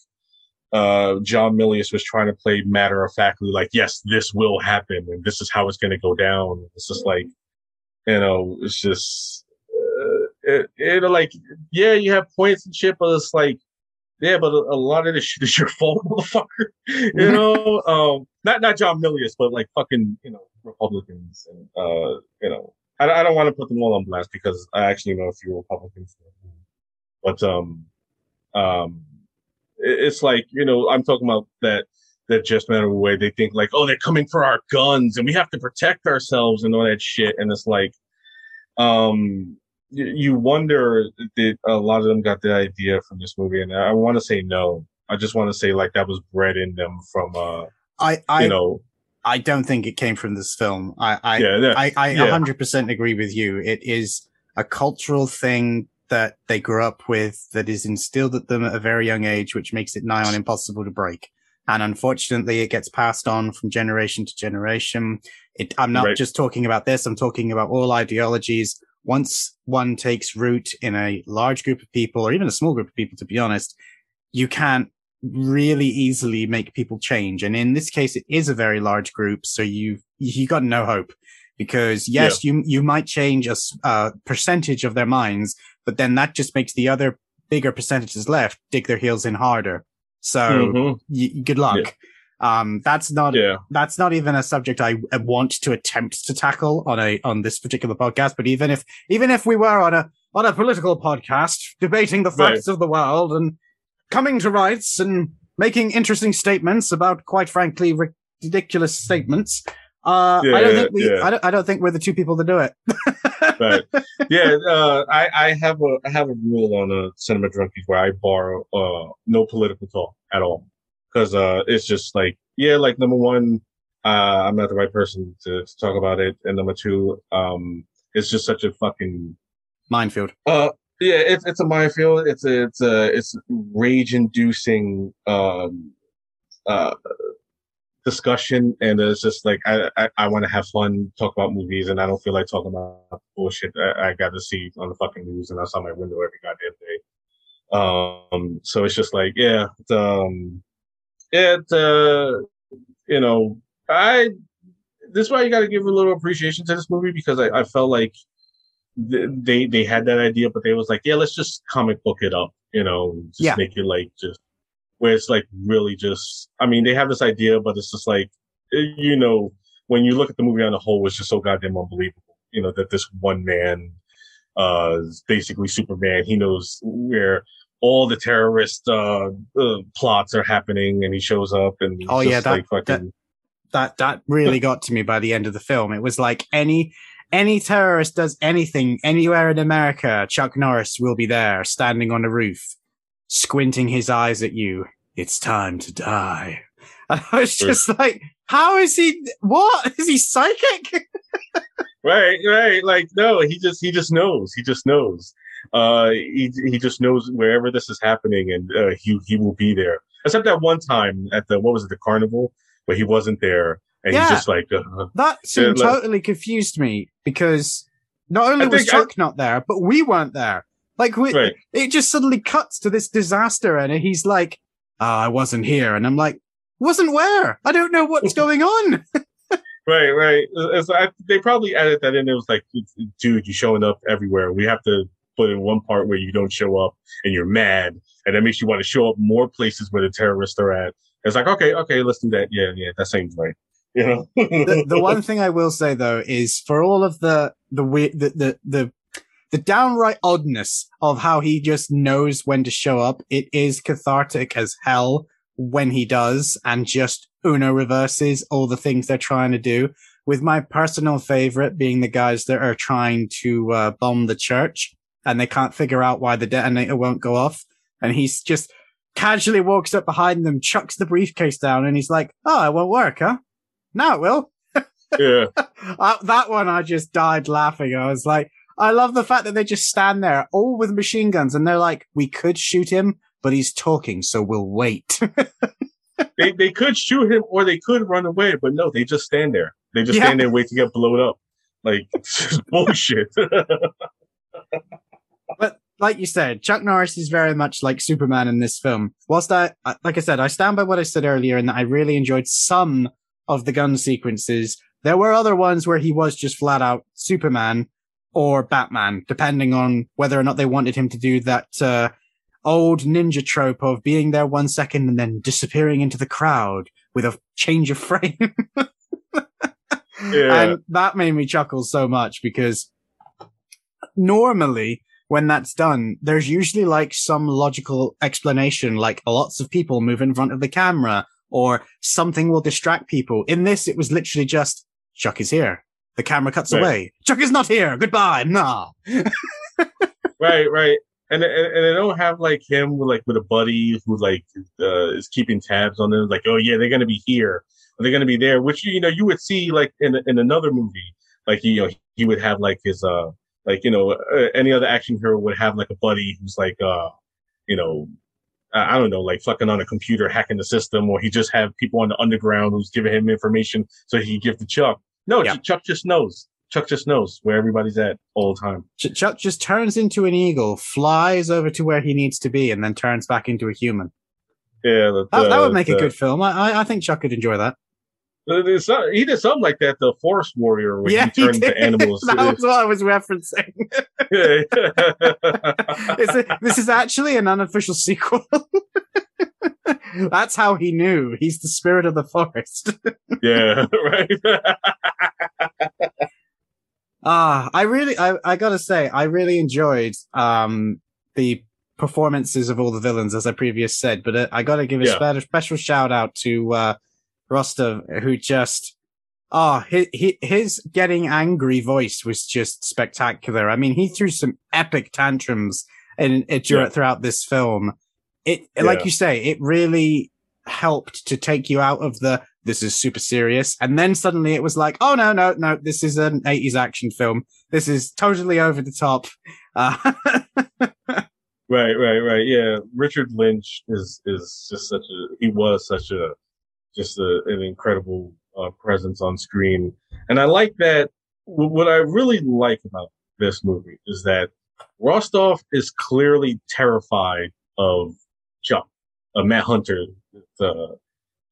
uh john milius was trying to play matter of factly like yes this will happen and this is how it's going to go down. It's just like you know it's just it, it like yeah, you have points and shit, but it's like yeah, but a, a lot of this shit is your fault, motherfucker. you know, um, not not John Milius, but like fucking you know Republicans and uh, you know, I, I don't want to put them all on blast because I actually know a few Republicans, but um, um, it's like you know I'm talking about that that just matter of way they think like oh they're coming for our guns and we have to protect ourselves and all that shit and it's like um you wonder that a lot of them got the idea from this movie, and I want to say no. I just want to say like that was bred in them from uh, I, I you know. I don't think it came from this film. I, I, yeah, yeah, I, I yeah. 100% agree with you. It is a cultural thing that they grew up with that is instilled at them at a very young age, which makes it nigh on impossible to break. And unfortunately, it gets passed on from generation to generation. It, I'm not right. just talking about this. I'm talking about all ideologies once one takes root in a large group of people or even a small group of people, to be honest, you can't really easily make people change. And in this case, it is a very large group. So you've, you got no hope because yes, yeah. you, you might change a, a uh, percentage of their minds, but then that just makes the other bigger percentages left dig their heels in harder. So mm-hmm. y- good luck. Yeah. Um, that's not yeah. that's not even a subject I want to attempt to tackle on a on this particular podcast. But even if even if we were on a on a political podcast debating the facts right. of the world and coming to rights and making interesting statements about quite frankly ridiculous statements, uh, yeah, I don't think we yeah. I, don't, I don't think we're the two people to do it. right. Yeah, uh, I, I have a I have a rule on a uh, cinema drunkies where I borrow uh, no political talk at all because uh, it's just like yeah, like number one, uh, I'm not the right person to, to talk about it, and number two, um, it's just such a fucking minefield. Uh, yeah, it's it's a minefield. It's a, it's a it's rage inducing um uh discussion, and it's just like I I, I want to have fun, talk about movies, and I don't feel like talking about bullshit I, I got to see on the fucking news and that's on my window every goddamn day. Um, so it's just like yeah, um it uh you know i this is why you got to give a little appreciation to this movie because i, I felt like th- they they had that idea but they was like yeah let's just comic book it up you know just yeah. make it like just where it's like really just i mean they have this idea but it's just like eh, you know when you look at the movie on the whole it's just so goddamn unbelievable you know that this one man uh is basically superman he knows where all the terrorist uh, uh, plots are happening, and he shows up and oh yeah, that, like fucking... that that that really got to me by the end of the film. It was like any any terrorist does anything anywhere in America, Chuck Norris will be there, standing on a roof, squinting his eyes at you. It's time to die. And I was just like, how is he? What is he psychic? right, right. Like no, he just he just knows. He just knows uh, he he just knows wherever this is happening, and uh, he he will be there. Except that one time at the what was it, the carnival, where he wasn't there, and yeah, he's just like uh, that seemed totally confused me because not only was think I- Chuck not there, but we weren't there. Like we, Right. it just suddenly cuts to this disaster, and he's like, oh, "I wasn't here," and I'm like, "Wasn't where? I don't know what's going on." Right, right. It's, I, they probably added that in. It was like, dude, you're showing up everywhere. We have to put in one part where you don't show up and you're mad, and that makes you want to show up more places where the terrorists are at. It's like, okay, okay, let's do that. Yeah, yeah, that seems right. You know, the, the one thing I will say though is for all of the the weird the, the the the downright oddness of how he just knows when to show up, it is cathartic as hell when he does and just Uno reverses all the things they're trying to do. With my personal favorite being the guys that are trying to uh, bomb the church and they can't figure out why the detonator won't go off. And he's just casually walks up behind them, chucks the briefcase down, and he's like, Oh, it won't work, huh? Now it will. yeah, Uh, that one I just died laughing. I was like, I love the fact that they just stand there all with machine guns and they're like, we could shoot him, but he's talking, so we'll wait. they they could shoot him or they could run away, but no, they just stand there. They just Yeah. stand there and wait to get blown up. Like it's just bullshit. but like you said, Chuck Norris is very much like Superman in this film. Whilst I, I- like I said, I stand by what I said earlier in that I really enjoyed some of the gun sequences. There were other ones where he was just flat out Superman or Batman, depending on whether or not they wanted him to do that, uh, old ninja trope of being there one second and then disappearing into the crowd with a change of frame. Yeah. And that made me chuckle so much because normally when that's done, there's usually like some logical explanation, like lots of people move in front of the camera or something will distract people. In this, it was literally just Chuck is here. The camera cuts Right. away. Chuck is not here. Goodbye. Nah. right, right. And, and and they don't have like him with like with a buddy who like uh, is keeping tabs on them. Like, oh yeah, they're gonna be here. They're gonna be there. Which you know you would see like in in another movie. Like you know he would have like his uh like you know uh, any other action hero would have like a buddy who's like uh you know I I don't know like fucking on a computer hacking the system, or he just have people on the underground who's giving him information so he can give to Chuck. No, Yeah. Chuck just knows. Chuck just knows where everybody's at all the time. Ch- Chuck just turns into an eagle, flies over to where he needs to be, and then turns back into a human. Yeah, the, That, that the- would make a good film. I, I, think Chuck could enjoy that. Uh, there's he did something like that, the Forest Warrior, where yeah, he turned into animals. that was what I was referencing. A- this is actually an unofficial sequel. That's how he knew. He's the spirit of the forest. yeah, right. Ah, I really, I, I gotta say, I really enjoyed um the performances of all the villains, as I previously said. But uh, I gotta give a Yeah. special, special shout out to uh Rostov, who just, oh, his, his getting angry voice was just spectacular. I mean, he threw some epic tantrums in, in Yeah. throughout this film. It, like you say, it really helped to take you out of the this is super serious. And then suddenly it was like, oh no, no, no, this is an 80s action film. This is totally over the top. Uh, right, right, right. Yeah, Richard Lynch is is just such a he was such a just a, an incredible uh, presence on screen, and I like that. wh- What I really like about this movie is that Rostov is clearly terrified of Chuck, uh, Matt Hunter. Uh,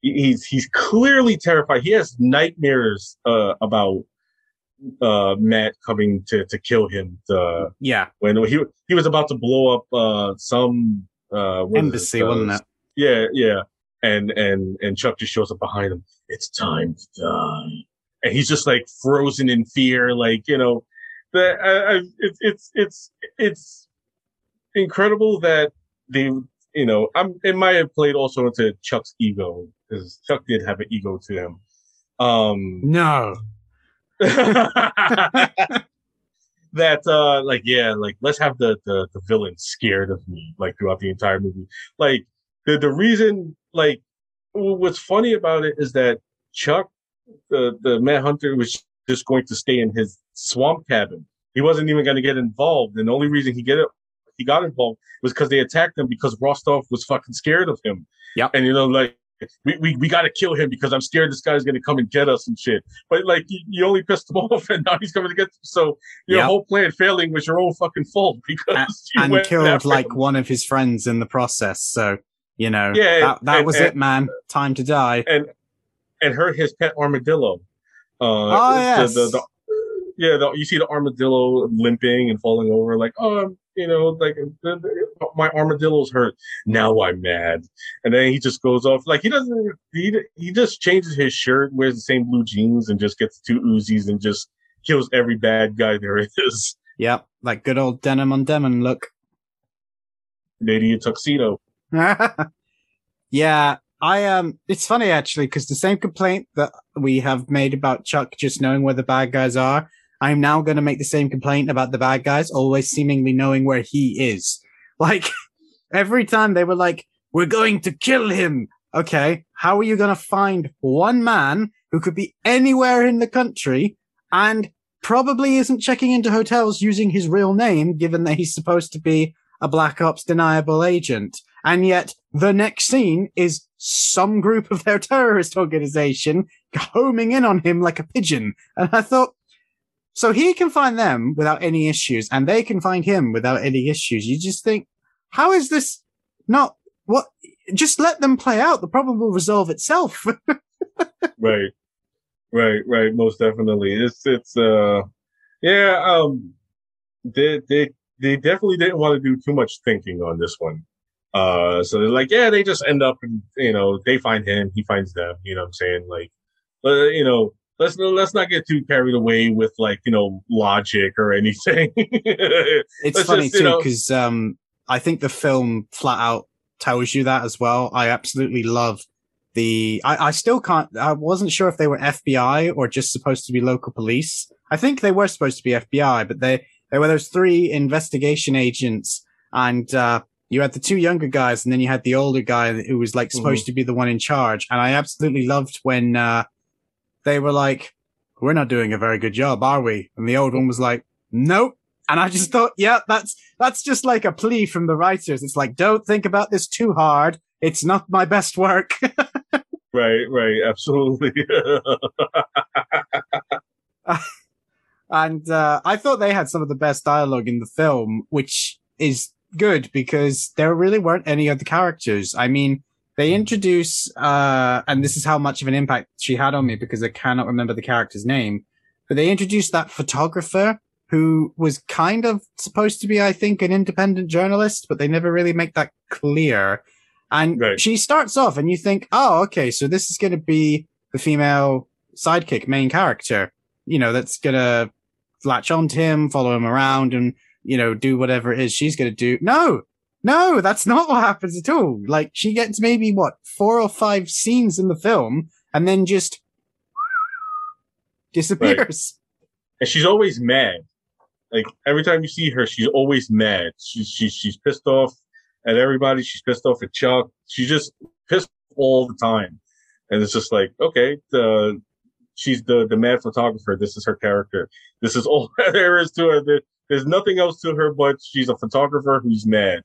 he- he's he's clearly terrified. He has nightmares uh, about uh, Matt coming to to kill him. Yeah, when he he was about to blow up uh, some uh, embassy, wasn't it? Yeah, yeah. And and and Chuck just shows up behind him. It's time to die, and he's just like frozen in fear, like you know. That I, I, it's it's it's it's incredible that they you know I'm it might have played also into Chuck's ego because Chuck did have an ego to him. Um, No. that uh like yeah like let's have the, the the villain scared of me like throughout the entire movie like the the reason like what's funny about it is that chuck the the Matt hunter was just going to stay in his swamp cabin he wasn't even going to get involved and the only reason he get it he got involved was because they attacked him because rostov was fucking scared of him Yeah. and you know like we, we, we got to kill him because I'm scared this guy's going to come and get us and shit. But like, you, you only pissed him off, and now he's coming to get. You. So your Yep. whole plan failing was your own fucking fault because and, you and went killed like him. one of his friends in the process. So you know, Yeah, that, that and- was and- it, man. Time to die. and and hurt his pet armadillo. Uh, Oh, the- yes. the, the, yeah, the, you see the armadillo limping and falling over, like, oh, you know, like the, the, my armadillo's hurt. Now I'm mad, and then he just goes off. Like he doesn't. He he just changes his shirt, wears the same blue jeans, and just gets two Uzis and just kills every bad guy there is. Yep, like good old denim on denim look. Lady in tuxedo. yeah, I um, it's funny actually because the same complaint that we have made about Chuck just knowing where the bad guys are, I'm now going to make the same complaint about the bad guys always seemingly knowing where he is. Like every time they were like, "We're going to kill him." Okay, how are you going to find one man who could be anywhere in the country and probably isn't checking into hotels using his real name, given that he's supposed to be a Black Ops deniable agent? And yet the next scene is some group of their terrorist organization homing in on him like a pigeon. And I thought, so he can find them without any issues and they can find him without any issues. You just think, how is this not what? Just let them play out. The problem will resolve itself. right right right most definitely it's it's uh yeah um they they they definitely didn't want to do too much thinking on this one uh so they're like yeah they just end up and you know they find him he finds them you know what i'm saying like uh, you know let's let's not get too carried away with like you know logic or anything It's Let's funny just, too because um, I think the film flat out tells you that as well. I absolutely love the. I, I still can't. I wasn't sure if they were FBI or just supposed to be local police. I think they were supposed to be FBI, but they there were those three investigation agents, and uh, you had the two younger guys, and then you had the older guy who was like supposed to be the one in charge. And I absolutely loved when uh, they were like, "We're not doing a very good job, are we?" And the old one was like, "Nope." And I just thought, yeah, that's that's just like a plea from the writers. It's like, don't think about this too hard. It's not my best work. right right absolutely and uh, I thought they had some of the best dialogue in the film, which is good because there really weren't any other characters. I mean, they introduce, uh, and this is how much of an impact she had on me because I cannot remember the character's name, but they introduced that photographer who was kind of supposed to be, I think, an independent journalist, but they never really make that clear. And Right. she starts off and you think, oh, okay, so this is going to be the female sidekick main character, you know, that's going to latch onto him, follow him around and, you know, do whatever it is she's going to do. No, no, that's not what happens at all. Like she gets maybe what four or five scenes in the film and then just disappears. and she's always mad. Like every time you see her, she's always mad. She's she's she's pissed off at everybody. She's pissed off at Chuck. She's just pissed all the time, and it's just like okay, the she's the the mad photographer. This is her character. This is all there is to her. There, there's nothing else to her but she's a photographer who's mad.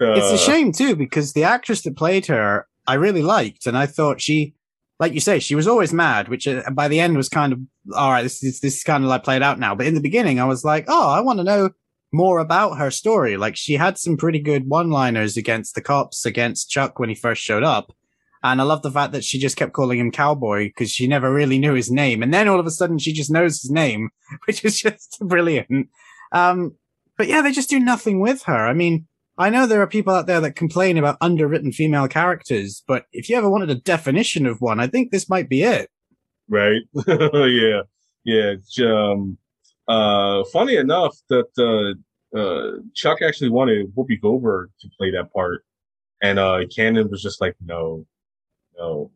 It's Uh, a shame too because the actress that played her I really liked, and I thought she, like you say, she was always mad, which uh, by the end was kind of all right. This is this is kind of like played out now, but in the beginning I was like, oh, I want to know more about her story. Like she had some pretty good one-liners against the cops, against Chuck when he first showed up. And I love the fact that she just kept calling him cowboy because she never really knew his name. And then all of a sudden she just knows his name, which is just brilliant. Um, but yeah, they just do nothing with her. I mean, I know there are people out there that complain about underwritten female characters, but if you ever wanted a definition of one, I think this might be it. right? yeah, yeah. Um, uh, funny enough that uh, uh, Chuck actually wanted Whoopi Goldberg to play that part, and uh, Cannon was just like, no, no.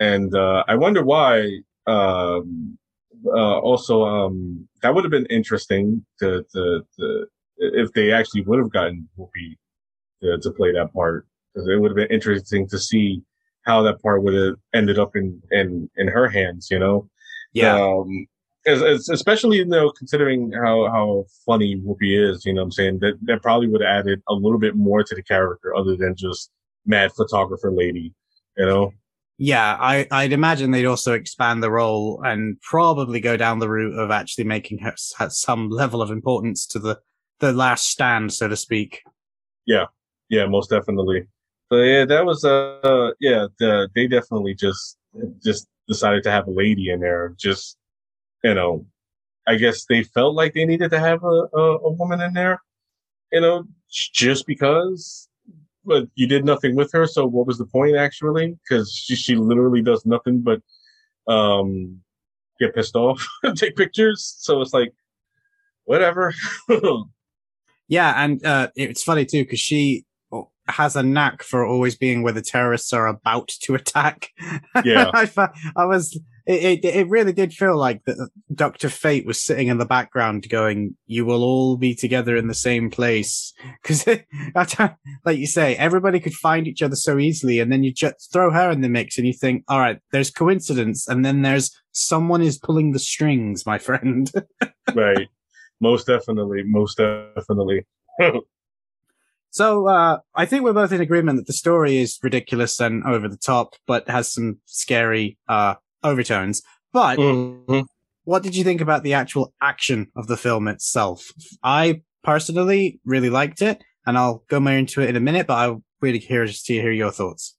And uh, I wonder why. Um, uh, also, um, that would have been interesting to, to, to if they actually would have gotten Whoopi to, to play that part, because it would have been interesting to see how that part would have ended up in in in her hands, you know. Um, as, as, especially you know considering how how funny Whoopi is, you know, what I'm saying that that probably would have added a little bit more to the character other than just mad photographer lady. You know, Yeah, I, I'd imagine they'd also expand the role and probably go down the route of actually making her have some level of importance to the, the last stand, so to speak. yeah, yeah, most definitely. So yeah, that was uh, yeah, the, they definitely just just decided to have a lady in there. Just you know, I guess they felt like they needed to have a a, a woman in there. You know, just because. But you did nothing with her, so what was the point actually? Because she, she literally does nothing but um get pissed off, take pictures. So it's like, whatever. Yeah, and uh, it's funny too because she has a knack for always being where the terrorists are about to attack. Yeah. I, I was. It, it it really did feel like that Doctor Fate was sitting in the background, going, "You will all be together in the same place." Because, like you say, everybody could find each other so easily, and then you just throw her in the mix, and you think, "All right, there's coincidence," and then there's someone is pulling the strings, my friend. right. Most definitely. Most definitely. So uh, I think we're both in agreement that the story is ridiculous and over the top, but has some scary uh, overtones. But Mhm. what did you think about the actual action of the film itself? I personally really liked it, and I'll go more into it in a minute. But I'm really curious to hear your thoughts.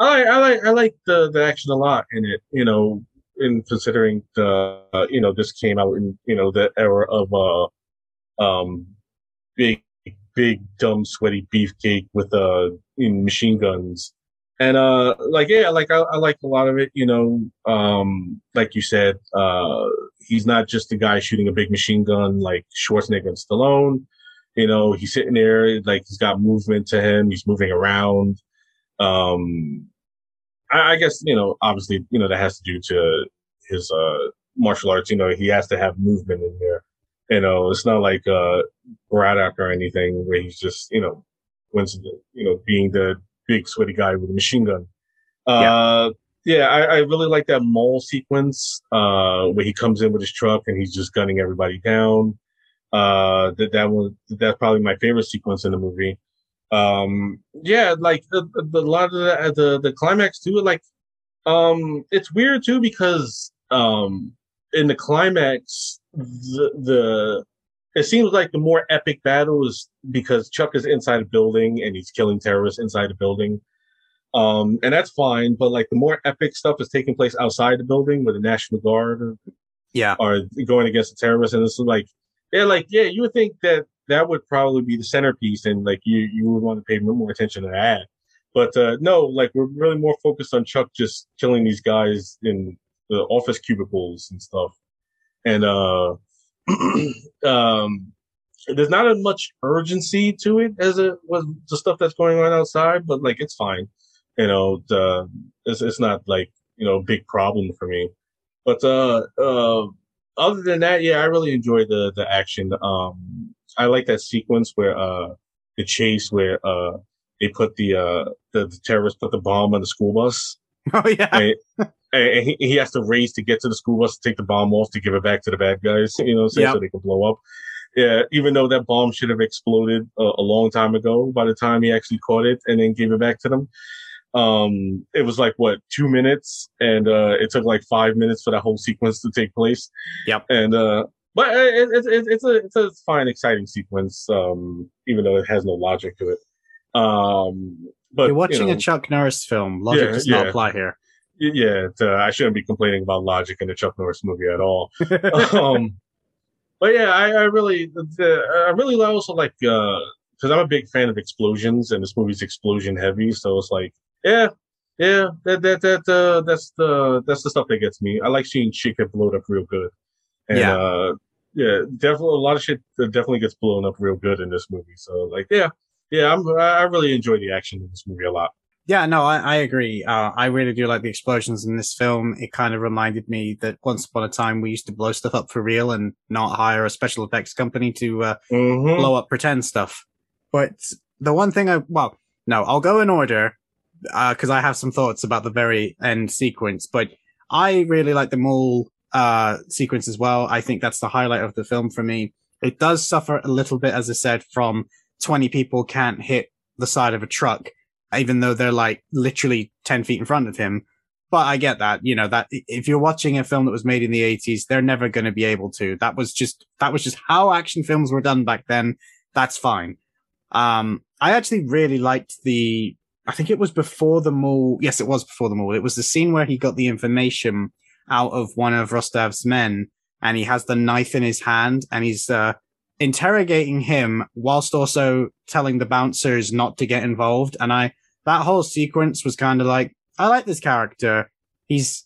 I I like I like the the action a lot in it. You know, in considering the uh, you know this came out in you know the era of uh um big big dumb sweaty beefcake with uh in machine guns. And uh like yeah like I, I like a lot of it you know um like you said uh he's not just a guy shooting a big machine gun like Schwarzenegger and Stallone. You know he's sitting there like he's got movement to him he's moving around. Um I, I guess you know obviously you know that has to do to his uh martial arts you know he has to have movement in there. You know it's not like uh Braddock or anything where he's just you know wins you know being the big sweaty guy with a machine gun. Uh yeah, I, I really like that mall sequence uh where he comes in with his truck and he's just gunning everybody down. Uh that that was that's probably my favorite sequence in the movie um yeah like the, the, a lot of the, the the climax too like um it's weird too because um in the climax the the it seems like the more epic battle is because chuck is inside a building and he's killing terrorists inside the building. Um and that's fine but like the more epic stuff is taking place outside the building where the national guard Yeah, are going against the terrorists and it's like yeah like yeah you would think that that would probably be the centerpiece and like you you would want to pay more attention to that. But uh no like we're really more focused on chuck just killing these guys in the office cubicles and stuff. And uh um there's not as much urgency to it as it was the stuff that's going on outside but like it's fine. You know the it's, it's not like you know a big problem for me. But uh uh other than that yeah i really enjoy the the action. Um i like that sequence where uh the chase where uh they put the uh the, the terrorists put the bomb on the school bus oh yeah, and, and he, he has to race to get to the school bus to take the bomb off to give it back to the bad guys, you know, what Yep. so they can blow up. Yeah, even though that bomb should have exploded a, a long time ago by the time he actually caught it and then gave it back to them. Um, it was like what two minutes, and uh, it took like five minutes for that whole sequence to take place. Yep. And uh, but it, it, it, it's a it's a fine, exciting sequence, um, even though it has no logic to it. Um, but you're watching you know, a Chuck Norris film. Logic Yeah, does not yeah. apply here. yeah, uh, I shouldn't be complaining about logic in a Chuck Norris movie at all. um, but yeah, I, I really, the, I really also like because I'm a big fan of explosions, and this movie's explosion heavy, so it's like, yeah, yeah, that that that uh, that's the that's the stuff that gets me. I like seeing shit get blown up real good, and Yeah. uh, yeah, definitely a lot of shit that definitely gets blown up real good in this movie. So like, yeah, yeah, I'm I I really enjoy the action in this movie a lot. Yeah, no, I, I agree. Uh, I really do like the explosions in this film. It kind of reminded me that once upon a time we used to blow stuff up for real and not hire a special effects company to uh, Mm-hmm. blow up pretend stuff. But the one thing I, well, no, I'll go in order because I have some thoughts about the very end sequence. But I really like the mall uh, sequence as well. I think that's the highlight of the film for me. It does suffer a little bit, as I said, from 20 people can't hit the side of a truck. even though they're like literally 10 feet in front of him. But I get that, you know, that if you're watching a film that was made in the 80s, they're never going to be able to. That was just, that was just how action films were done back then. That's fine. Um, I actually really liked the, I think it was before the mall. Yes, it was before the mall. It was the scene where he got the information out of one of Rostov's men and he has the knife in his hand and he's, uh, interrogating him whilst also telling the bouncers not to get involved. And I, that whole sequence was kind of like, I like this character. He's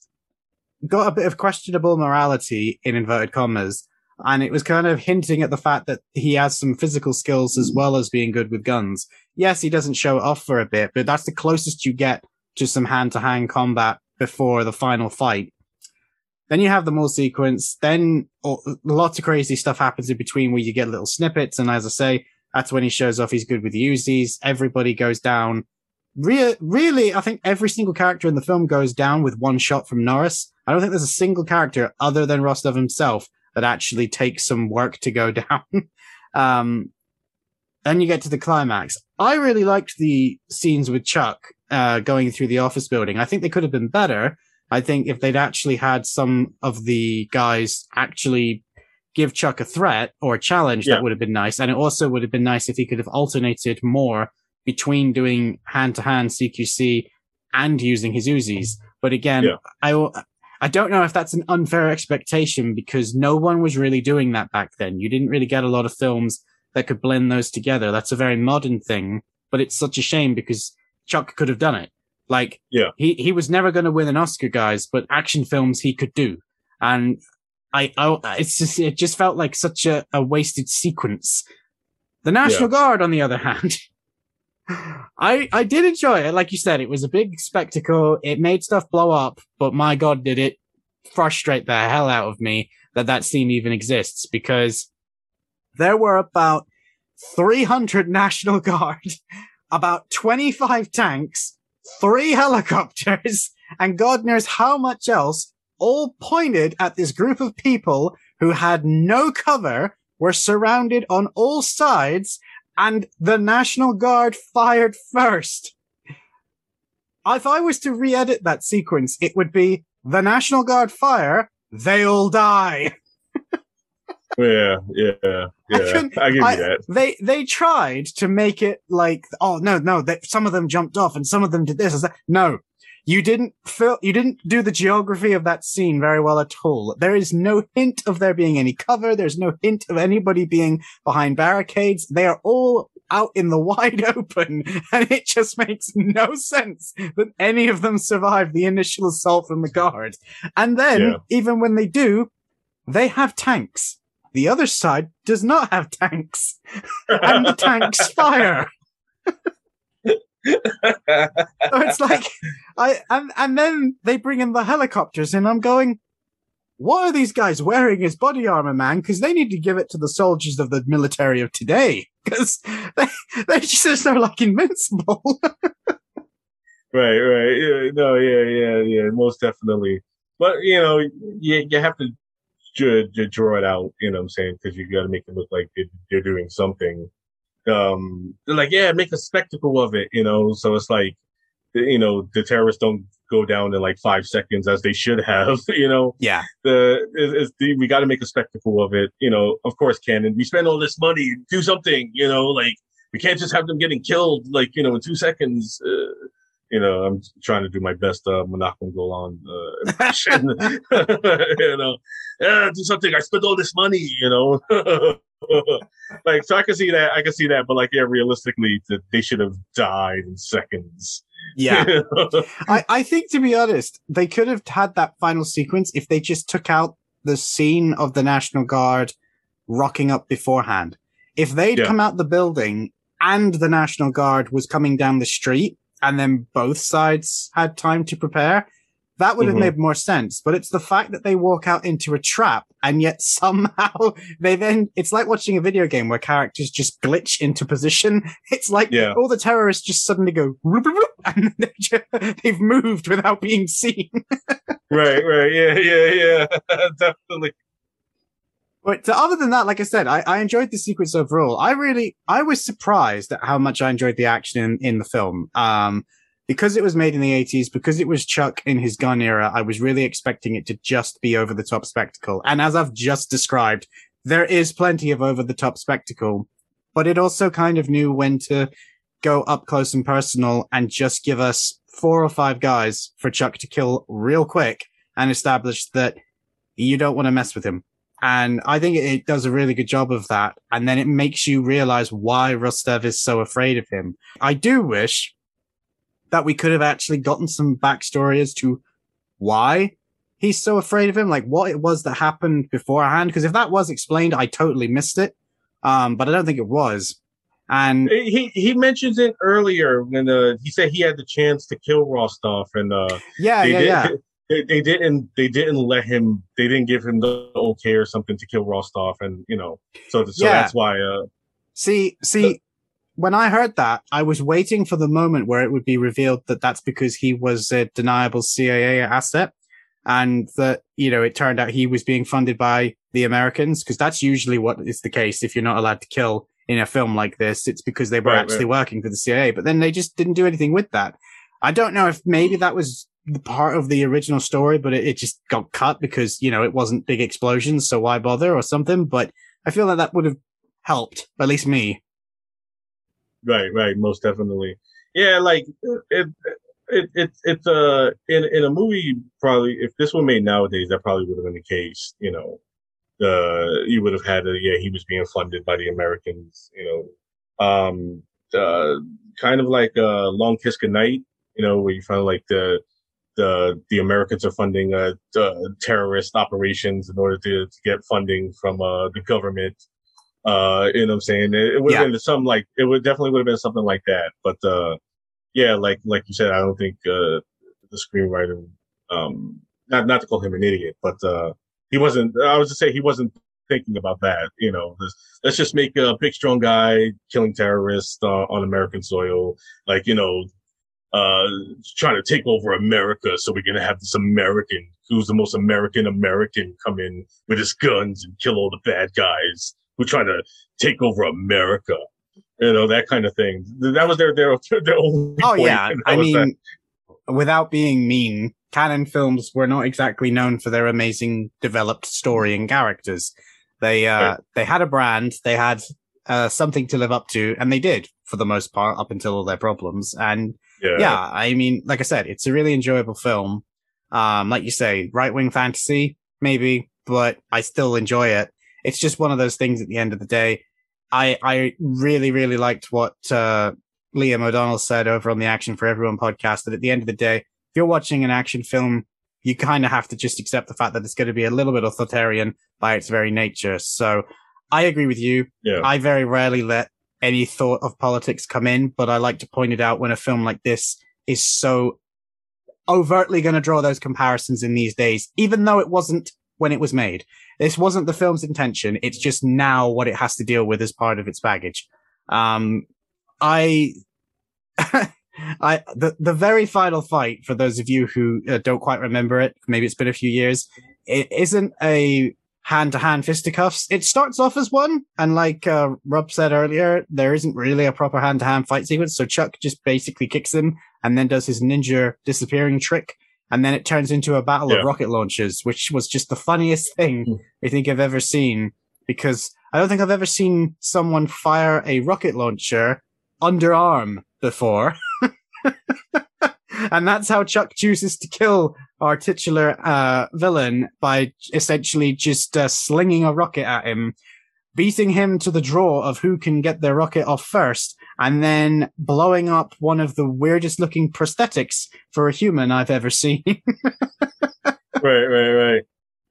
got a bit of questionable morality in inverted commas. And it was kind of hinting at the fact that he has some physical skills as well as being good with guns. Yes, he doesn't show it off for a bit, but that's the closest you get to some hand to hand combat before the final fight. Then you have the mall sequence. Then oh, lots of crazy stuff happens in between where you get little snippets. And as I say, that's when he shows off he's good with Uzis. Everybody goes down. Re- really, I think every single character in the film goes down with one shot from Norris. I don't think there's a single character other than Rostov himself that actually takes some work to go down. um, then you get to the climax. I really liked the scenes with Chuck uh, going through the office building. I think they could have been better. I think if they'd actually had some of the guys actually give Chuck a threat or a challenge, Yeah. that would have been nice. And it also would have been nice if he could have alternated more between doing hand to hand CQC and using his Uzis. But again, Yeah. I, I don't know if that's an unfair expectation because no one was really doing that back then. You didn't really get a lot of films that could blend those together. That's a very modern thing, but it's such a shame because Chuck could have done it. Like, Yeah. he, he was never going to win an Oscar, guys, but action films he could do. And I, I, it's just, it just felt like such a, a wasted sequence. The National Guard, on the other hand, I, I did enjoy it. Like you said, it was a big spectacle. It made stuff blow up, but my God, did it frustrate the hell out of me that that scene even exists because there were about 300 National Guard, about 25 tanks, three helicopters, and God knows how much else, all pointed at this group of people who had no cover, were surrounded on all sides, and the National Guard fired first. If I was to re-edit that sequence, it would be the National Guard fire, they all die. Yeah, yeah, yeah. couldn't- I, give I- you that. They they tried to make it like, oh no, no, they, some of them jumped off and some of them did this. and that. No, you didn't fill, you didn't do the geography of that scene very well at all. There is no hint of there being any cover. There's no hint of anybody being behind barricades. They are all out in the wide open, and it just makes no sense that any of them survive the initial assault from the guard. And then, Yeah. even when they do, they have tanks. The other side does not have tanks, and the tanks fire. So it's like I and and then they bring in the helicopters, and I'm going, what are these guys wearing as body armor, man? Because they need to give it to the soldiers of the military of today, because they they just they're like invincible. Right, right. Yeah, no, yeah, yeah, yeah, most definitely. But you know, you you have to ju- ju- draw it out. You know what I'm saying? Because you got to make it look like they're doing something. Um, they're like, yeah, make a spectacle of it. You know, so it's like, you know, the terrorists don't go down in like five seconds as they should have. You know, yeah, the is the, we got to make a spectacle of it. You know, of course, Cannon. We spend all this money, do something. You know, like we can't just have them getting killed like you know in two seconds. Uh, you know, I'm trying to do my best uh, Menachem Golan uh, impression. you know, yeah, do something. I spent all this money. You know, like so I can see that. I can see that, but like yeah, realistically, that they should have died in seconds. yeah. I, I think to be honest, they could have had that final sequence if they just took out the scene of the National Guard rocking up beforehand. If they'd Yeah. come out the building and the National Guard was coming down the street and then both sides had time to prepare, that would have Mhm. made more sense. But it's the fact that they walk out into a trap and yet somehow they then, it's like watching a video game where characters just glitch into position. It's like Yeah. all the terrorists just suddenly go, "Whoop, whoop, whoop," and they've moved without being seen. right, right, yeah, yeah, yeah, definitely. But other than that, like I said, I, I enjoyed the sequence overall. I really, I was surprised at how much I enjoyed the action in, in the film. Um, because it was made in the 80s, because it was Chuck in his gun era, I was really expecting it to just be over the top spectacle. And as I've just described, there is plenty of over the top spectacle, but it also kind of knew when to go up close and personal and just give us four or five guys for Chuck to kill real quick and establish that you don't want to mess with him. And I think it does a really good job of that. And then it makes you realize why Rostov is so afraid of him. I do wish that we could have actually gotten some backstory as to why he's so afraid of him, like what it was that happened beforehand. Because if that was explained, I totally missed it. Um, but I don't think it was. And he he mentions it earlier when uh, he said he had the chance to kill Rostov, and uh, yeah, yeah, did- yeah. They, they didn't. They didn't let him. They didn't give him the okay or something to kill Rostov, and you know, so so Yeah. that's why. Uh, See, see, when I heard that, I was waiting for the moment where it would be revealed that that's because he was a deniable CIA asset and that, you know, it turned out he was being funded by the Americans. Cause that's usually what is the case. If you're not allowed to kill in a film like this, it's because they were Right, actually right. working for the CIA, but then they just didn't do anything with that. I don't know if maybe that was the part of the original story, but it, it just got cut because, you know, it wasn't big explosions. So why bother or something? But I feel like that would have helped, at least me. Right, right, most definitely. Yeah, like it, it, it, it's uh in in a movie probably if this were made nowadays, that probably would have been the case. You know, uh, you would have had a yeah, he was being funded by the Americans. You know, um, uh, kind of like uh, Long Kiss Goodnight. You know, where you find like the the the Americans are funding uh, terrorist operations in order to, to get funding from uh, the government. Uh, you know what I'm saying? It, it would have Yeah. been something like it would definitely would have been something like that. But uh, yeah, like like you said, I don't think uh, the screenwriter, um, not not to call him an idiot, but uh, he wasn't. I was to say he wasn't thinking about that. You know, let's, let's just make a big strong guy killing terrorists uh, on American soil, like you know, uh, trying to take over America. So we're gonna have this American who's the most American American come in with his guns and kill all the bad guys who try to take over America. You know that kind of thing. That was their their their only. Oh point, yeah, I was that. mean, without being mean, Cannon films were not exactly known for their amazing developed story and characters. They uh, Right. they had a brand, they had uh, something to live up to, and they did for the most part up until all their problems. And yeah, yeah, I mean, like I said, it's a really enjoyable film. Um, like you say, right wing fantasy, maybe, but I still enjoy it. It's just one of those things at the end of the day. I, I really, really liked what, uh, Liam O'Donnell said over on the Action for Everyone podcast that at the end of the day, if you're watching an action film, you kind of have to just accept the fact that it's going to be a little bit authoritarian by its very nature. So I agree with you. yeah. I very rarely let any thought of politics come in, but I like to point it out when a film like this is so overtly going to draw those comparisons in these days, even though it wasn't when it was made. This wasn't the film's intention. It's just now what it has to deal with as part of its baggage. Um, I, I, the, the very final fight, for those of you who uh, don't quite remember it, maybe it's been a few years, it isn't a hand to hand fisticuffs. It starts off as one, and like uh, Rob said earlier, there isn't really a proper hand to hand fight sequence. So Chuck just basically kicks him and then does his ninja disappearing trick. And then it turns into a battle Yeah. of rocket launches, which was just the funniest thing Hmm. I think I've ever seen because I don't think I've ever seen someone fire a rocket launcher underarm before. and that's how Chuck chooses to kill our titular uh, villain by essentially just uh, slinging a rocket at him, beating him to the draw of who can get their rocket off first, and then blowing up one of the weirdest looking prosthetics for a human I've ever seen. right, right, right.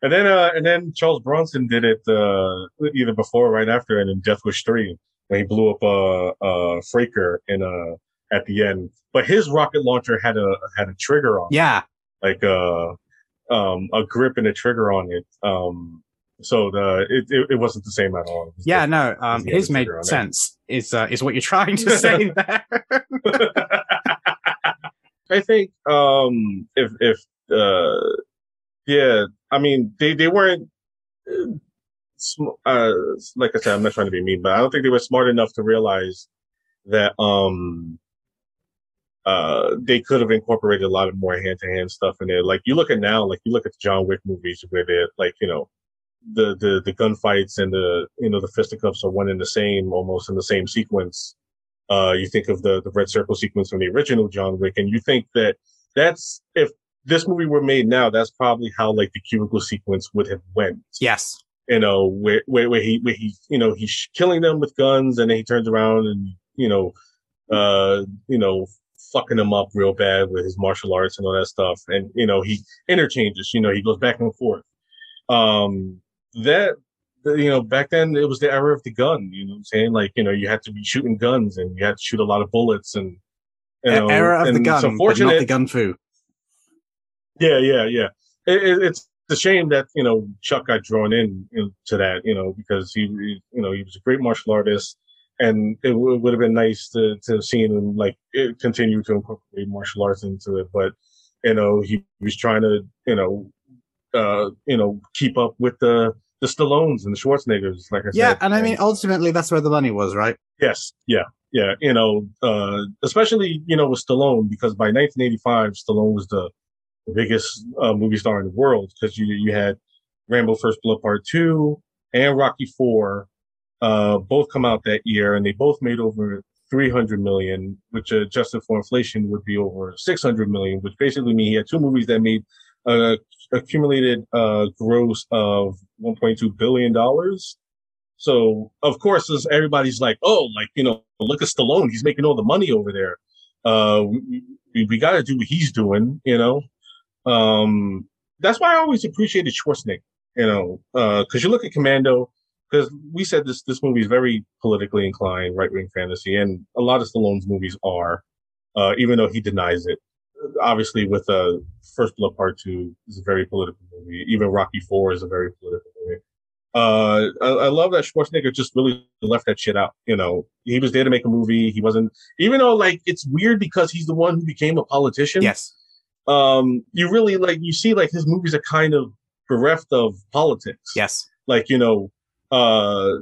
And then, uh, and then Charles Bronson did it uh, either before or right after, and in Death Wish Three, when he blew up uh, uh, Fraker in uh, at the end. But his rocket launcher had a had a trigger on, it, yeah, like uh, um, a grip and a trigger on it. Um, so the it, it, it wasn't the same at all. Yeah, no, um, his made on it. sense. Is uh, is what you're trying to say there? I think um if if uh yeah, I mean they they weren't uh, like I said, I'm not trying to be mean, but I don't think they were smart enough to realize that um uh they could have incorporated a lot of more hand to hand stuff in there. Like you look at now, like you look at the John Wick movies where they're like, you know, the the the gunfights and the you know the fisticuffs are one and the same, almost in the same sequence. Uh, you think of the the red circle sequence from the original John Wick, and you think that that's if this movie were made now, that's probably how like the cubicle sequence would have went. Yes. You know, where where, where he where he you know he's killing them with guns, and then he turns around and you know, uh, you know, fucking him up real bad with his martial arts and all that stuff, and you know he interchanges. You know, he goes back and forth. Um, that you know, back then it was the era of the gun. You know what I'm saying? Like, you know, you had to be shooting guns and you had to shoot a lot of bullets and you know, era of the and gun, it's but not the gun fu. Yeah, yeah, yeah. It, it, it's a shame that you know Chuck got drawn in into that, you know, because he, he- you know, he was a great martial artist, and it w- would have been nice to to have seen him like it, continue to incorporate martial arts into it. But you know, he was trying to, you know, uh, you know, keep up with the the Stallones and the Schwarzeneggers. Like I Yeah, said, yeah, and I mean, ultimately, that's where the money was, right? Yes, yeah, yeah. You know, uh, especially you know with Stallone because by 1985, Stallone was the, the biggest uh, movie star in the world because you you had Rambo: First Blood Part Two and Rocky Four, uh, both come out that year, and they both made over 300 million, which uh, adjusted for inflation would be over 600 million, which basically means he had two movies that made uh, accumulated uh, gross of 1.2 billion dollars. So of course, as everybody's like, oh, like you know, look at Stallone, he's making all the money over there. Uh, we, we, got to do what he's doing, you know. Um, that's why I always appreciated Schwarzenegger, you know, because you look at Commando, because we said this this movie is very politically inclined, right wing fantasy, and a lot of Stallone's movies are, uh, even though he denies it. Obviously, with uh, First Blood Part Two is a very political movie. Even Rocky Four is a very political movie. Uh, I, I love that Schwarzenegger just really left that shit out. You know, he was there to make a movie. He wasn't, even though like it's weird because he's the one who became a politician. Yes. Um, you really like you see like his movies are kind of bereft of politics. Yes. Like you know, uh,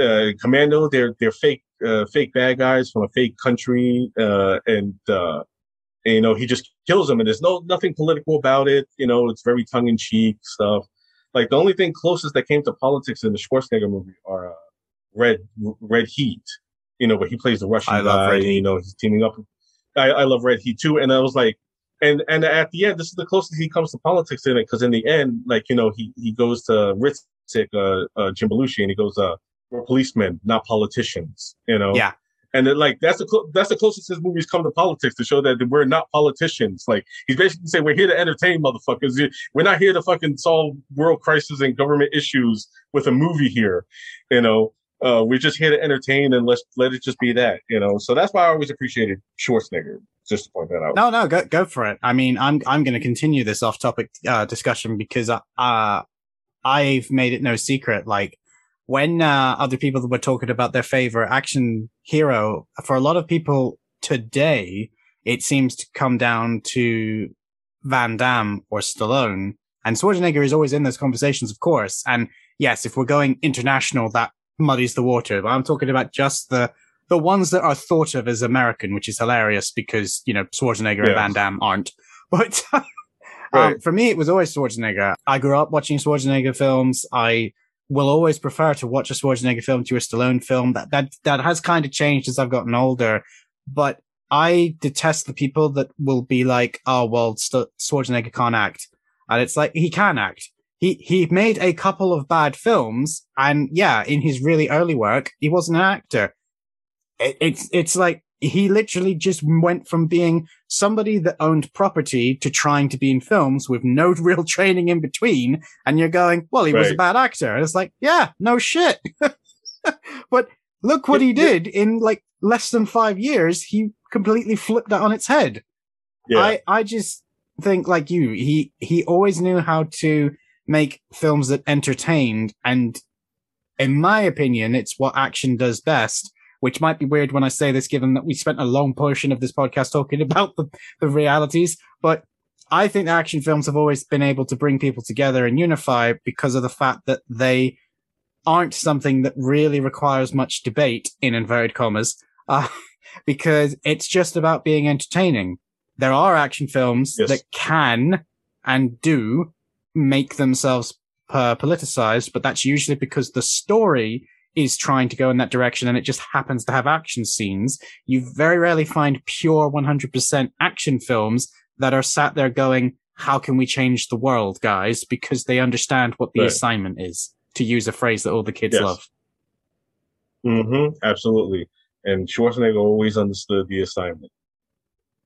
uh Commando, they're they're fake uh, fake bad guys from a fake country, uh, and uh, and, you know he just kills them, and there's no nothing political about it. You know, it's very tongue in cheek stuff. Like the only thing closest that came to politics in the Schwarzenegger movie are uh, Red Red Heat. You know, where he plays the Russian I love guy. You know, he's teaming up. I, I love Red Heat too, and I was like, and and at the end, this is the closest he comes to politics in it, because in the end, like you know, he he goes to Ridzik, uh, uh, Jim Belushi, and he goes, uh, "We're policemen, not politicians." You know. Yeah. And then, like that's the clo- that's the closest his movies come to politics to show that we're not politicians. Like he's basically saying we're here to entertain motherfuckers. We're not here to fucking solve world crisis and government issues with a movie here. You know, uh, we're just here to entertain and let's let it just be that. You know, so that's why I always appreciated Schwarzenegger. Just to point that out. No, no, go go for it. I mean, I'm I'm going to continue this off-topic uh, discussion because uh, I've made it no secret. Like when uh, other people were talking about their favorite action hero, for a lot of people today, it seems to come down to Van Damme or Stallone. And Schwarzenegger is always in those conversations, of course. And yes, if we're going international, that muddies the water. But I'm talking about just the the ones that are thought of as American, which is hilarious because you know Schwarzenegger and Van Damme aren't. But um, for me, it was always Schwarzenegger. I grew up watching Schwarzenegger films. I will always prefer to watch a Schwarzenegger film to a Stallone film. That that that has kind of changed as I've gotten older. But I detest the people that will be like, "Oh well, St- Schwarzenegger can't act," and it's like he can act. He he made a couple of bad films, and yeah, in his really early work, he wasn't an actor. It, it's it's like he literally just went from being somebody that owned property to trying to be in films with no real training in between. And you're going, well, he was a bad actor. And it's like, yeah, no shit. but look what he did in like less than five years. He completely flipped that on its head. Yeah. I, I just think like you, he, he always knew how to make films that entertained. And in my opinion, it's what action does best, which might be weird when I say this, given that we spent a long portion of this podcast talking about the, the realities. But I think action films have always been able to bring people together and unify because of the fact that they aren't something that really requires much debate in inverted commas, uh, because it's just about being entertaining. There are action films Yes. that can and do make themselves uh, politicized, but that's usually because the story is trying to go in that direction and it just happens to have action scenes. You very rarely find pure 100% action films that are sat there going, how can we change the world, guys? Because they understand what the Right. assignment is, to use a phrase that all the kids Yes. love. Mm-hmm. Absolutely. And Schwarzenegger always understood the assignment.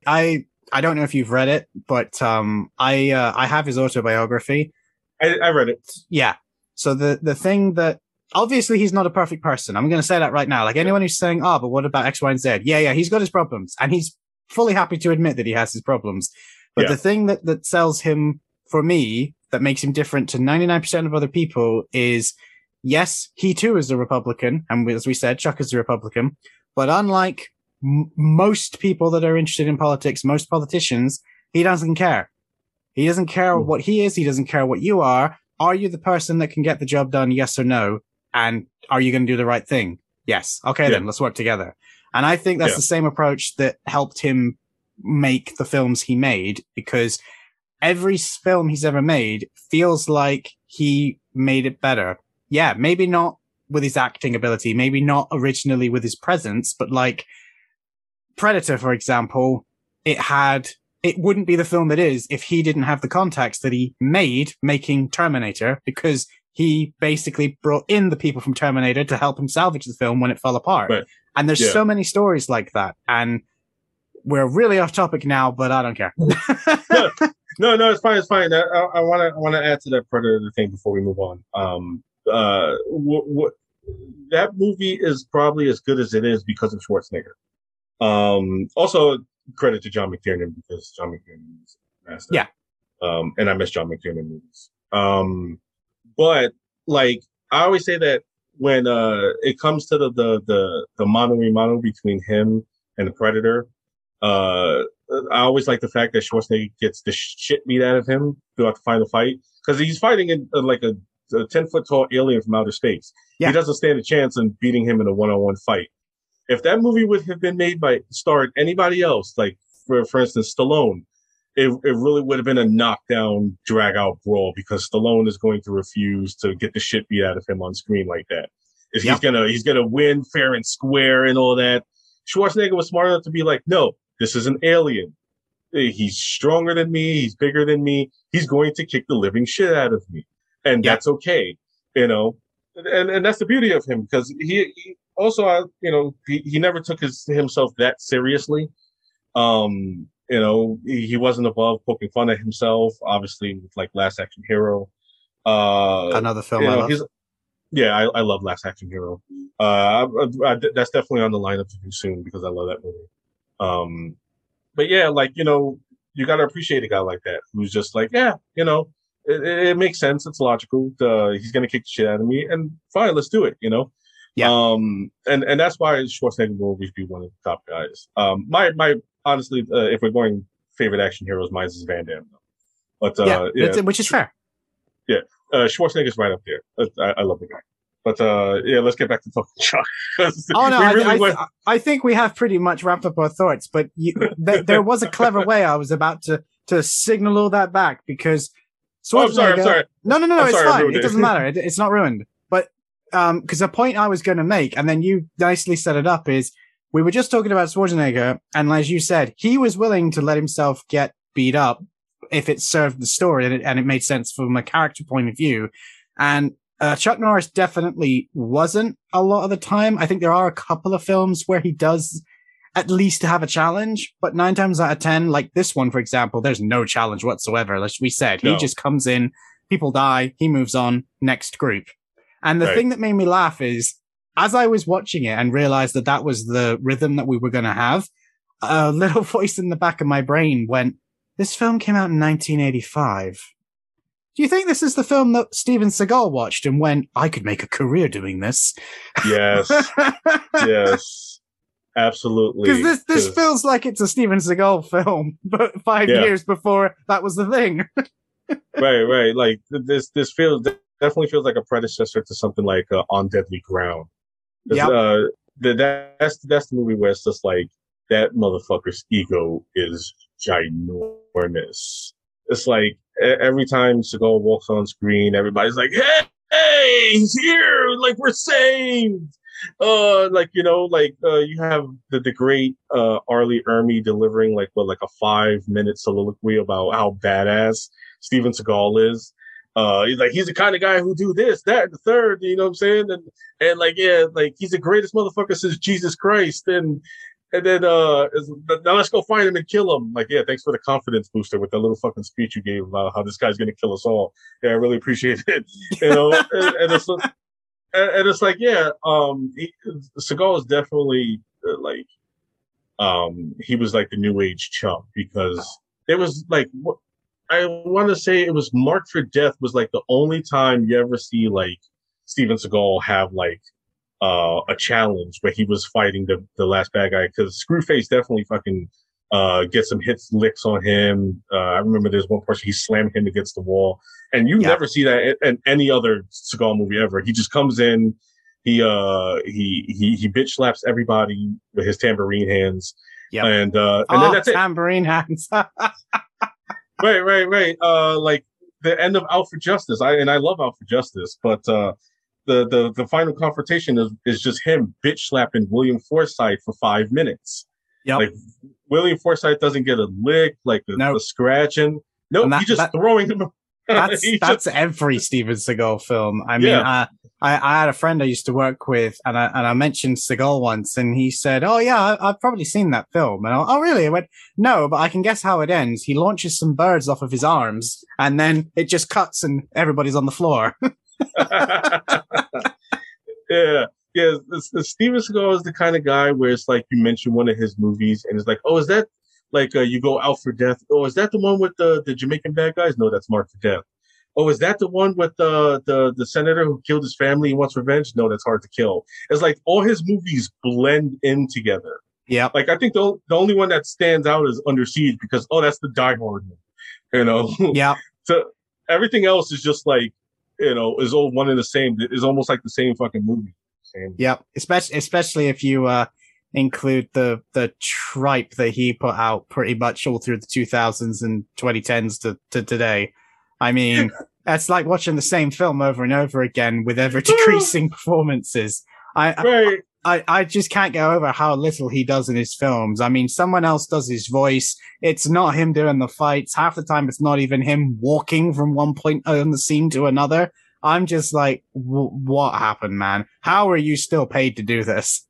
I, I don't know if you've read it, but, um, I, uh, I have his autobiography. I, I read it. Yeah. So the, the thing that, obviously he's not a perfect person. I'm going to say that right now. Like anyone who's saying, oh, but what about X, Y, and Z? Yeah, yeah, he's got his problems and he's fully happy to admit that he has his problems. But Yeah. the thing that, that sells him for me, that makes him different to 99% of other people is, yes, he too is a Republican. And as we said, Chuck is a Republican. But unlike m- most people that are interested in politics, most politicians, he doesn't care. He doesn't care Hmm. what he is. He doesn't care what you are. Are you the person that can get the job done? Yes or no? And are you going to do the right thing? Yes. Okay, Yeah. then let's work together. And I think that's Yeah. the same approach that helped him make the films he made because every film he's ever made feels like he made it better. Yeah, maybe not with his acting ability, maybe not originally with his presence, but like Predator, for example, it had, it wouldn't be the film it is if he didn't have the context that he made making Terminator because he basically brought in the people from Terminator to help him salvage the film when it fell apart. Right. And there's Yeah. so many stories like that. And we're really off topic now, but I don't care. No, no, it's fine. It's fine. I want to I want to add to that Predator thing before we move on. Um, uh, what, what that movie is probably as good as it is because of Schwarzenegger. Um, also credit to John McTiernan because John McTiernan is a master. Yeah. Um, and I miss John McTiernan movies. Um, but like I always say that when uh it comes to the the the the mano a mano between him and the Predator, uh I always like the fact that Schwarzenegger gets the shit beat out of him throughout the final fight because he's fighting in uh, like a, a ten foot tall alien from outer space. Yeah. He doesn't stand a chance in beating him in a one on one fight. If that movie would have been made by starred anybody else, like for for instance Stallone, it it really would have been a knockdown, drag out brawl because Stallone is going to refuse to get the shit beat out of him on screen like that. If Yep. he's gonna he's gonna win fair and square and all that. Schwarzenegger was smart enough to be like, no, this is an alien. Eh, He's stronger than me. He's bigger than me. He's going to kick the living shit out of me, and Yeah. that's okay, you know. And and that's the beauty of him because he, he also, uh, you know, he, he never took his himself that seriously. Um, you know, he, wasn't above poking fun at himself. Obviously, with like Last Action Hero. Uh, Another film I know, love. he's yeah, I, I love Last Action Hero. Uh, I, I, that's definitely on the lineup to do soon because I love that movie. Um, but yeah, like you know, you got to appreciate a guy like that who's just like, yeah, you know, it, it, it makes sense. It's logical. Uh, he's gonna kick the shit out of me, and fine, let's do it. You know. Yeah. Um, and and that's why Schwarzenegger will always be one of the top guys. Um, my my honestly, uh, if we're going favorite action heroes, mine is Van Damme. But uh, yeah, yeah, which is fair. Yeah, uh, Schwarzenegger's right up there. Uh, I, I love the guy. But uh, yeah, let's get back to talking Chuck. Oh no, I, really I, went- I think we have pretty much wrapped up our thoughts, but you, th- there was a clever way I was about to to signal all that back because. oh, I'm sorry. I'm Schwarzenegger- sorry. No, no, no, no. I'm It's sorry, fine. It it. doesn't matter. It, it's not ruined. But um, because the point I was going to make, and then you nicely set it up, is we were just talking about Schwarzenegger, and as you said, he was willing to let himself get beat up if it served the story and it, and it made sense from a character point of view. And uh, Chuck Norris definitely wasn't a lot of the time. I think there are a couple of films where he does at least have a challenge, but nine times out of 10, like this one, for example, there's no challenge whatsoever. Like we said, he just comes in, people die, he moves on, next group. And the Right. thing that made me laugh is as I was watching it and realized that that was the rhythm that we were going to have, a little voice in the back of my brain went, this film came out in 1985. Do you think this is the film that Steven Seagal watched and went, I could make a career doing this? Yes. yes. Absolutely. Because this this 'Cause- feels like it's a Steven Seagal film, but five Yeah. years before that was the thing. right, right. Like this, this feels definitely feels like a predecessor to something like uh, On Deadly Ground. Yep. Uh, the, that, that's that's the movie where it's just like that motherfucker's ego is ginormous. It's like every time Seagal walks on screen, everybody's like, "Hey, hey, he's here! Like we're saved!" Uh, like you know, like uh, you have the the great uh R. Lee Ermey delivering like what like a five minute soliloquy about how badass Steven Seagal is. Uh, he's like he's the kind of guy who do this, that, and the third. You know what I'm saying? And and like yeah, like he's the greatest motherfucker since Jesus Christ. And and then uh, now let's go find him and kill him. Like yeah, thanks for the confidence booster with that little fucking speech you gave about how this guy's gonna kill us all. Yeah, I really appreciate it. You know, and, and it's and, and it's like yeah, um, he, Seagal is definitely uh, like um he was like the new age chump because it was like I want to say it was Marked for Death was like the only time you ever see like Steven Seagal have like uh a challenge where he was fighting the the last bad guy because Screwface definitely fucking uh get some hits licks on him. Uh, I remember there's one person he slammed him against the wall, and you Yeah. never see that in, in any other Seagal movie ever. He just comes in, he uh he he he bitch slaps everybody with his tambourine hands, Yep. and uh and oh, then that's it. tambourine hands. right, right, right. Uh, like the end of Out for Justice. I and I love Out for Justice, but uh, the the the final confrontation is is just him bitch slapping William Forsythe for five minutes. Yeah, Like William Forsythe doesn't get a lick, like the, Nope. the scratching. No, And that- he's just that- throwing him. that's that's just- every Steven Seagal film. I mean, Yeah. uh, I I had a friend I used to work with, and I and I mentioned Seagal once, and he said, "Oh yeah, I, I've probably seen that film." And I, oh really? I went, "No, but I can guess how it ends. He launches some birds off of his arms, and then it just cuts, and everybody's on the floor." yeah. Yeah, Steven Seagal is the kind of guy where it's like you mention one of his movies and it's like, oh, is that like uh, you go out for death? Oh, is that the one with the the Jamaican bad guys? No, that's Mark for Death. Oh, is that the one with the the the senator who killed his family and wants revenge? No, that's Hard to Kill. It's like all his movies blend in together. Yeah. Like I think the the only one that stands out is Under Siege because oh, that's the Die Hard one. You know, Yeah. so everything else is just like you know is all one and the same. It's almost like the same fucking movie. Same. Yep. Especially especially if you uh include the the tripe that he put out pretty much all through the 2000s and 2010s to, to today. I mean, that's like watching the same film over and over again with ever decreasing performances. I, Right. I I just can't get over how little he does in his films. I mean, someone else does his voice. It's not him doing the fights. Half the time, it's not even him walking from one point on the scene to another. I'm just like, w- what happened, man? How are you still paid to do this?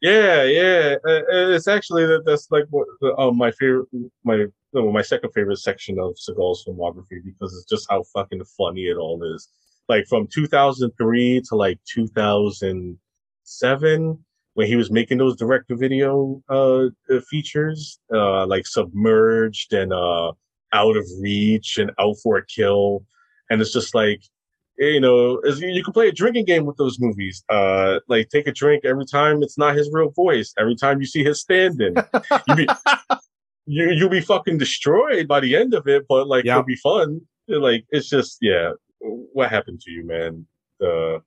Yeah, yeah. Uh, uh, it's actually that that's like what the, um, my favorite, my no, my second favorite section of Seagal's filmography because it's just how fucking funny it all is. Like from 2003 to like 2007, when he was making those direct to video uh, uh, features, uh, like Submerged and uh, Out of Reach and Out for a Kill, and it's just like you know, as you, you can play a drinking game with those movies. Uh, like take a drink every time it's not his real voice. Every time you see his stand-in, you be you you'll be fucking destroyed by the end of it. But like it'll be fun. Like it's just yeah. What happened to you, man? Uh,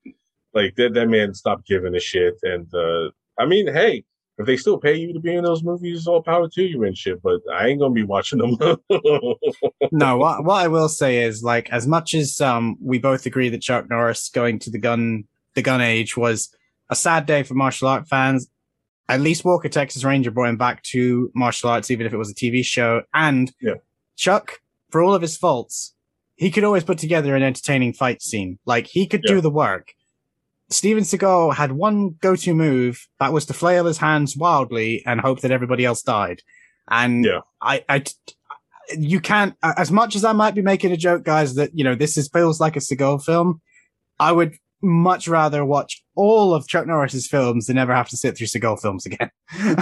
like that that man stopped giving a shit. And uh, I mean, hey. If they still pay you to be in those movies, all power to you and shit. But I ain't gonna be watching them. no, what what I will say is like as much as um we both agree that Chuck Norris going to the gun the gun age was a sad day for martial art fans. At least Walker Texas Ranger brought him back to martial arts, even if it was a TV show. And Yeah. Chuck, for all of his faults, he could always put together an entertaining fight scene. Like he could Yeah. do the work. Steven Seagal had one go-to move that was to flail his hands wildly and hope that everybody else died. And Yeah. I, I, you can't, as much as I might be making a joke, guys, that, you know, this is, feels like a Seagal film. I would much rather watch all of Chuck Norris's films than ever have to sit through Seagal films again.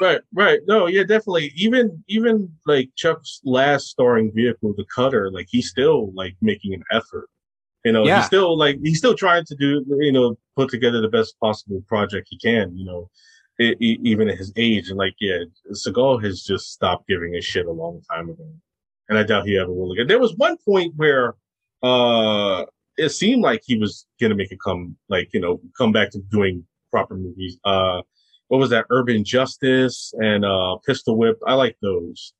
right, right. No, yeah, definitely. Even even like Chuck's last starring vehicle, the Cutter, like he's still like making an effort. You know, Yeah. he's still like he's still trying to do you know put together the best possible project he can. You know, e- e- even at his age, and like yeah, Seagal has just stopped giving a shit a long time ago, and I doubt he ever will again. There was one point where uh it seemed like he was gonna make it come, like you know, come back to doing proper movies. Uh, what was that? Urban Justice and uh, Pistol Whip. I like those.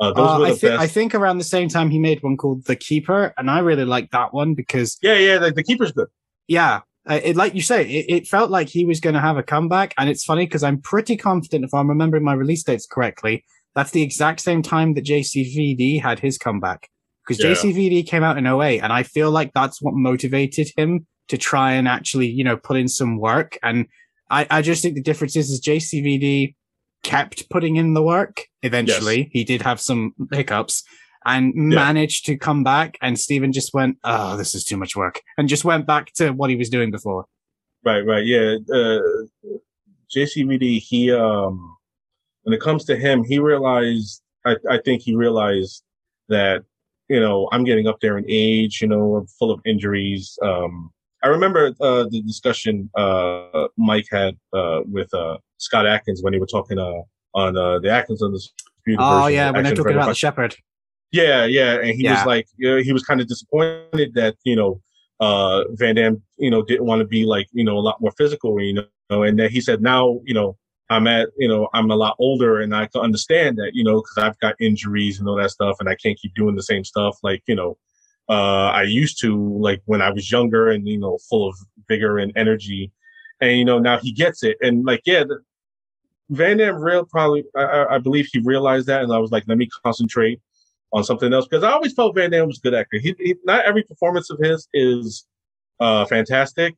Uh, those Uh, were I, the best. I think around the same time he made one called The Keeper, and I really liked that one because yeah, yeah. Like the Keeper's good. yeah, uh, it like you say, it, it felt like he was going to have a comeback, and it's funny because I'm pretty confident if I'm remembering my release dates correctly, that's the exact same time that JCVD had his comeback because Yeah. JCVD came out in 08, and I feel like that's what motivated him to try and actually you know put in some work, and I I just think the difference is is JCVD kept putting in the work. Eventually, he did have some hiccups. And managed to come back, and Steven just went, "Oh, this is too much work," and just went back to what he was doing before. Right, right, yeah. Uh, JCVD, he um, when it comes to him, he realized. I, I think he realized that you know I'm getting up there in age. You know, I'm full of injuries. Um, I remember uh, the discussion uh, Mike had uh, with uh, Scott Adkins when they were talking uh, on uh, the Atkins on the Oh yeah, when they're talking about the shepherd. Yeah, yeah, and he Yeah. was like, you know, he was kind of disappointed that you know uh Van Damme, you know, didn't want to be like you know a lot more physical, you know, and then he said now you know I'm at you know I'm a lot older and I can understand that you know because I've got injuries and all that stuff and I can't keep doing the same stuff like you know uh I used to like when I was younger and you know full of vigor and energy, and you know now he gets it and like yeah. The, Van Damme real probably I, I- believe he realized that and I was like let me concentrate on something else because I always felt Van Damme was a good actor. He, he not every performance of his is uh fantastic,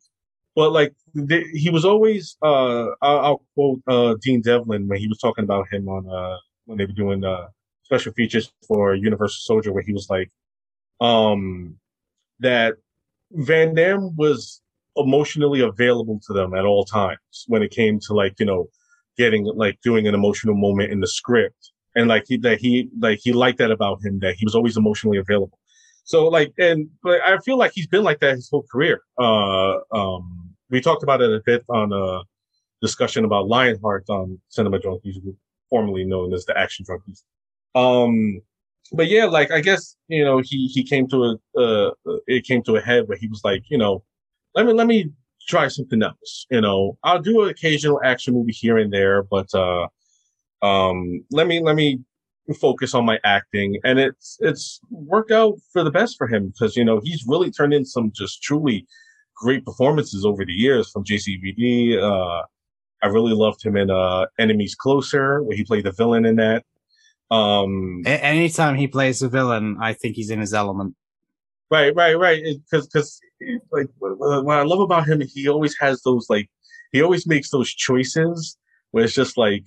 but like he was always uh I'll, I'll quote uh Dean Devlin when he was talking about him on uh when they were doing uh special features for Universal Soldier where he was like um that Van Damme was emotionally available to them at all times when it came to like you know getting like doing an emotional moment in the script. And like he that he like he liked that about him that he was always emotionally available. So like and but i feel like he's been like that his whole career. Uh um we talked about it a bit on a discussion about lionheart on Cinema Drunkies formerly known as the action junkies. Um but yeah like i guess you know he he came to a uh it came to a head where he was like you know let me let me try something else you know. I'll do an occasional action movie here and there but uh um let me let me focus on my acting. And it's it's worked out for the best for him because you know he's really turned in some just truly great performances over the years from jcvd uh i really loved him in uh enemies closer where he played the villain in that um A- anytime he plays a villain, I think he's in his element. Right, right, right. Because because like what what I love about him, he always has those like he always makes those choices where it's just like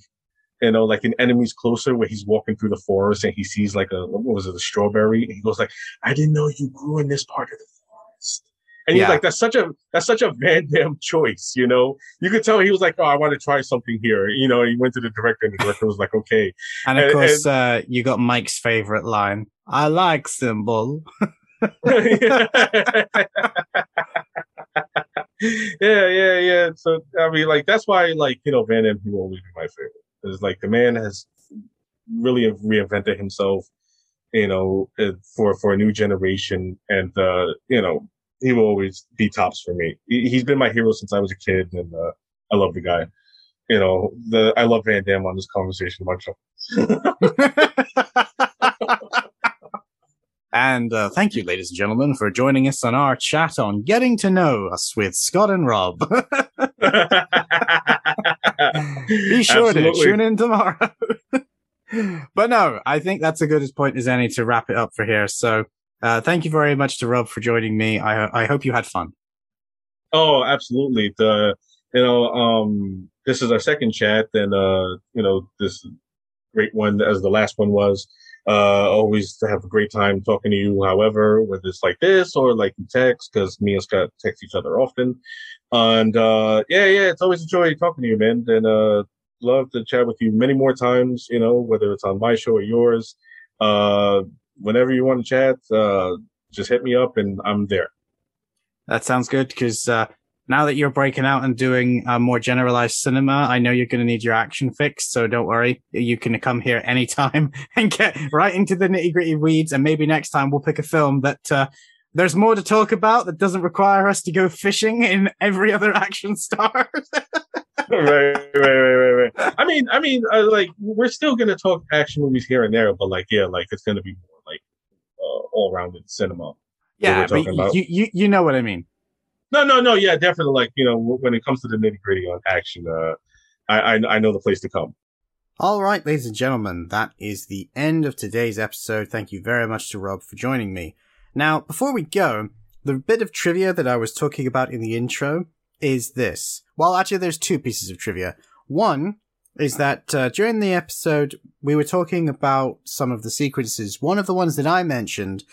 you know, like in Enemies Closer, where he's walking through the forest and he sees like a what was it, a strawberry, and he goes like, "I didn't know you grew in this part of the forest." And he's Yeah. like, "That's such a that's such a Van Damme choice," you know. You could tell he was like, "Oh, I want to try something here," you know. He went to the director, and the director was like, "Okay." And of And- course, uh, you got Mike's favorite line. I like symbol. yeah, yeah, yeah. So I mean, like that's why, like you know, Van Damme he will always be my favorite. Because like the man has really reinvented himself, you know, uh, for for a new generation, and uh, you know, he will always be tops for me. He, he's been my hero since I was a kid, and uh, I love the guy. You know, the I love Van Damme on this conversation much. and uh, thank you, ladies and gentlemen, for joining us on our chat on getting to know us with Scott and Rob. Be sure to tune in tomorrow. but no, I think that's a good as point as any to wrap it up for here. So uh, thank you very much to Rob for joining me. I, I hope you had fun. Oh, absolutely. The you know, um, this is our second chat, and uh, you know, this great one as the last one was. Uh, always have a great time talking to you. However, whether it's like this or like you text, because me and Scott text each other often. And uh, yeah, yeah, it's always a joy talking to you, man. And uh, love to chat with you many more times. You know, whether it's on my show or yours. Uh, whenever you want to chat, uh, just hit me up, and I'm there. That sounds good because uh, now that you're breaking out and doing uh, more generalized cinema, I know you're going to need your action fixed. So don't worry. You can come here anytime and get right into the nitty gritty weeds. And maybe next time we'll pick a film that uh, there's more to talk about that doesn't require us to go fishing in every other action star. right, right, right, right, right. I mean, I mean, uh, like we're still gonna talk action movies here and there, but like, yeah, like it's gonna be more all-rounded cinema. yeah, but you, you you know what I mean. No, no, no. Yeah, definitely. Like you know, when it comes to the nitty gritty on action, uh, I, I I know the place to come. All right, ladies and gentlemen, that is the end of today's episode. Thank you very much to Rob for joining me. Now, before we go, the bit of trivia that I was talking about in the intro is this. Well, actually, there's two pieces of trivia. One is that uh, during the episode, we were talking about some of the sequences. One of the ones that I mentioned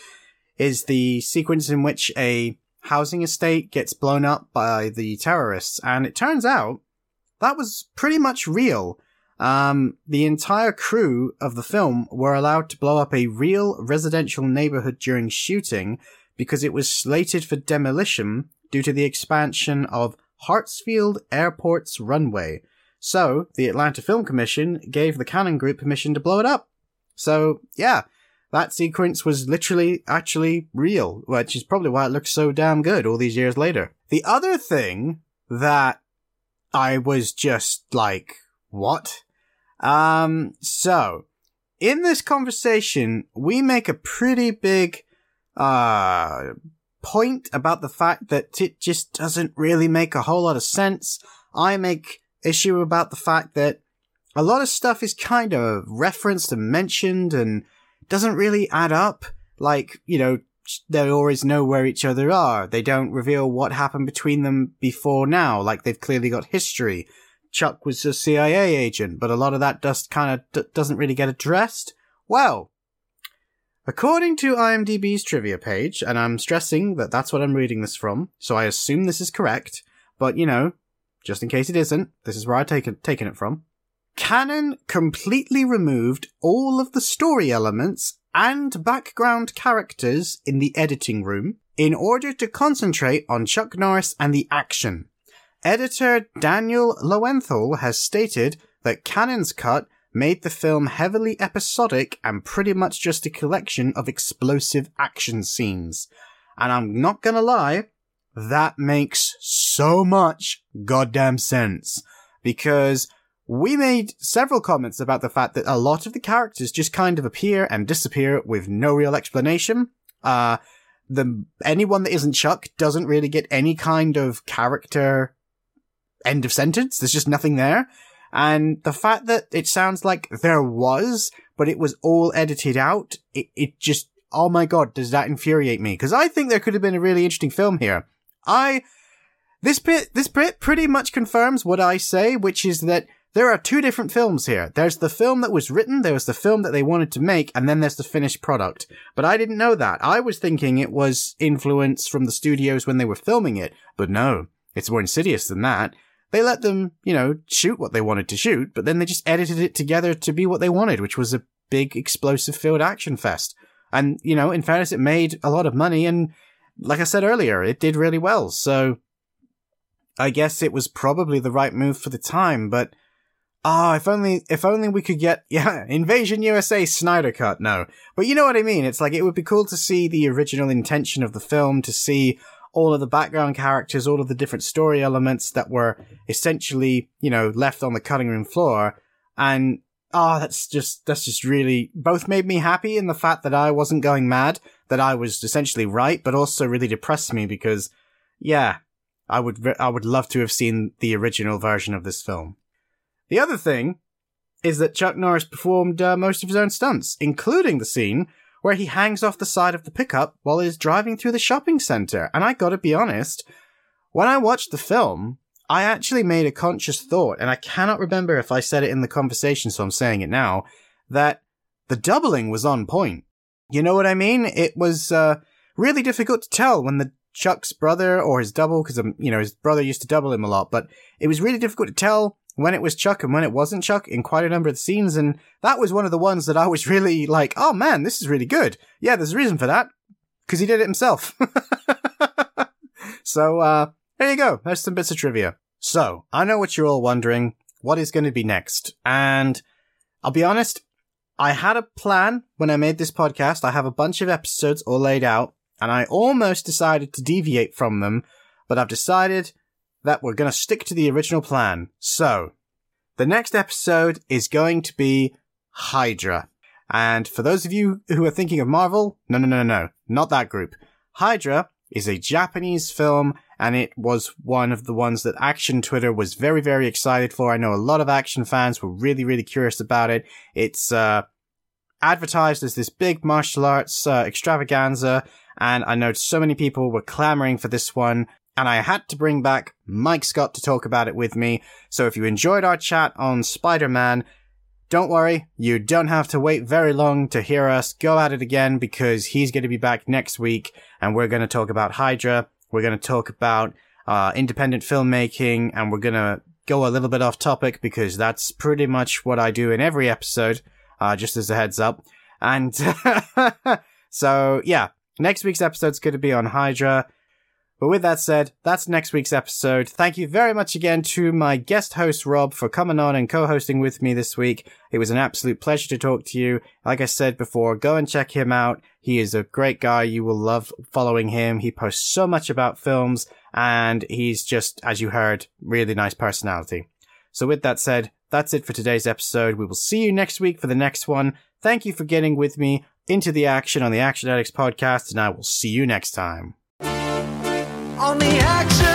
is the sequence in which a housing estate gets blown up by the terrorists. And it turns out that was pretty much real. Um, the entire crew of the film were allowed to blow up a real residential neighborhood during shooting because it was slated for demolition due to the expansion of Hartsfield Airport's runway. So, the Atlanta Film Commission gave the Cannon Group permission to blow it up. So, yeah, that sequence was literally actually real, which is probably why it looks so damn good all these years later. The other thing that I was just like, what? Um, so, in this conversation, we make a pretty big, uh, point about the fact that it just doesn't really make a whole lot of sense. I make issue about the fact that a lot of stuff is kind of referenced and mentioned and doesn't really add up. Like, you know, they always know where each other are. They don't reveal what happened between them before now. Like, they've clearly got history. Chuck was a CIA agent, but a lot of that just kind of d- doesn't really get addressed. Well, according to IMDb's trivia page, and I'm stressing that that's what I'm reading this from, so I assume this is correct, but you know, just in case it isn't, this is where I've taken, taken it from. Cannon completely removed all of the story elements and background characters in the editing room in order to concentrate on Chuck Norris and the action. Editor Daniel Loewenthal has stated that Cannon's cut made the film heavily episodic and pretty much just a collection of explosive action scenes. And I'm not gonna lie, that makes so much goddamn sense. Because we made several comments about the fact that a lot of the characters just kind of appear and disappear with no real explanation. Uh, the, anyone that isn't Chuck doesn't really get any kind of character end of sentence. There's just nothing there. And the fact that it sounds like there was, but it was all edited out, it, it just, oh my god, does that infuriate me? Cause I think there could have been a really interesting film here. I, this bit, this bit pretty much confirms what I say, which is that there are two different films here. There's the film that was written, there was the film that they wanted to make, and then there's the finished product. But I didn't know that. I was thinking it was influence from the studios when they were filming it. But no, it's more insidious than that. They let them, you know, shoot what they wanted to shoot, but then they just edited it together to be what they wanted, which was a big explosive filled action fest. And, you know, in fairness, it made a lot of money and, like I said earlier, it did really well. So, I guess it was probably the right move for the time, but Ah, if only, if only we could get, yeah, Invasion USA Snyder Cut, no. But you know what I mean? It's like, it would be cool to see the original intention of the film, to see all of the background characters, all of the different story elements that were essentially, you know, left on the cutting room floor. And, ah, that's just, that's just really, both made me happy in the fact that I wasn't going mad, that I was essentially right, but also really depressed me because, yeah, I would, I would love to have seen the original version of this film. The other thing is that Chuck Norris performed uh, most of his own stunts, including the scene where he hangs off the side of the pickup while he's driving through the shopping center. And I gotta be honest, when I watched the film, I actually made a conscious thought, and I cannot remember if I said it in the conversation, so I'm saying it now, that the doubling was on point. You know what I mean? It was uh, really difficult to tell when the Chuck's brother or his double, because you know his brother used to double him a lot, but it was really difficult to tell when it was Chuck and when it wasn't Chuck in quite a number of scenes, and that was one of the ones that I was really like, oh man, this is really good. Yeah, there's a reason for that. Because he did it himself. so, uh, there you go. There's some bits of trivia. So, I know what you're all wondering. What is going to be next? And I'll be honest, I had a plan when I made this podcast. I have a bunch of episodes all laid out. and I almost decided to deviate from them, but I've decided that we're going to stick to the original plan. So, the next episode is going to be Hydra. And for those of you who are thinking of Marvel, no, no, no, no, not that group. Hydra is a Japanese film and it was one of the ones that Action Twitter was very, very excited for. I know a lot of action fans were really, really curious about it. It's, uh, advertised as this big martial arts uh, extravaganza and I know so many people were clamoring for this one and I had to bring back Mike Scott to talk about it with me. So if you enjoyed our chat on Spider-Man, don't worry, you don't have to wait very long to hear us go at it again because he's going to be back next week and we're going to talk about Hydra. We're going to talk about uh, independent filmmaking and we're going to go a little bit off topic because that's pretty much what I do in every episode, uh, just as a heads up. And so, yeah, next week's episode's going to be on Hydra. But with that said, that's next week's episode. Thank you very much again to my guest host, Rob, for coming on and co-hosting with me this week. It was an absolute pleasure to talk to you. Like I said before, go and check him out. He is a great guy. You will love following him. He posts so much about films and he's just, as you heard, really nice personality. So with that said, that's it for today's episode. We will see you next week for the next one. Thank you for getting with me into the action on the Action Addicts podcast and I will see you next time on the action.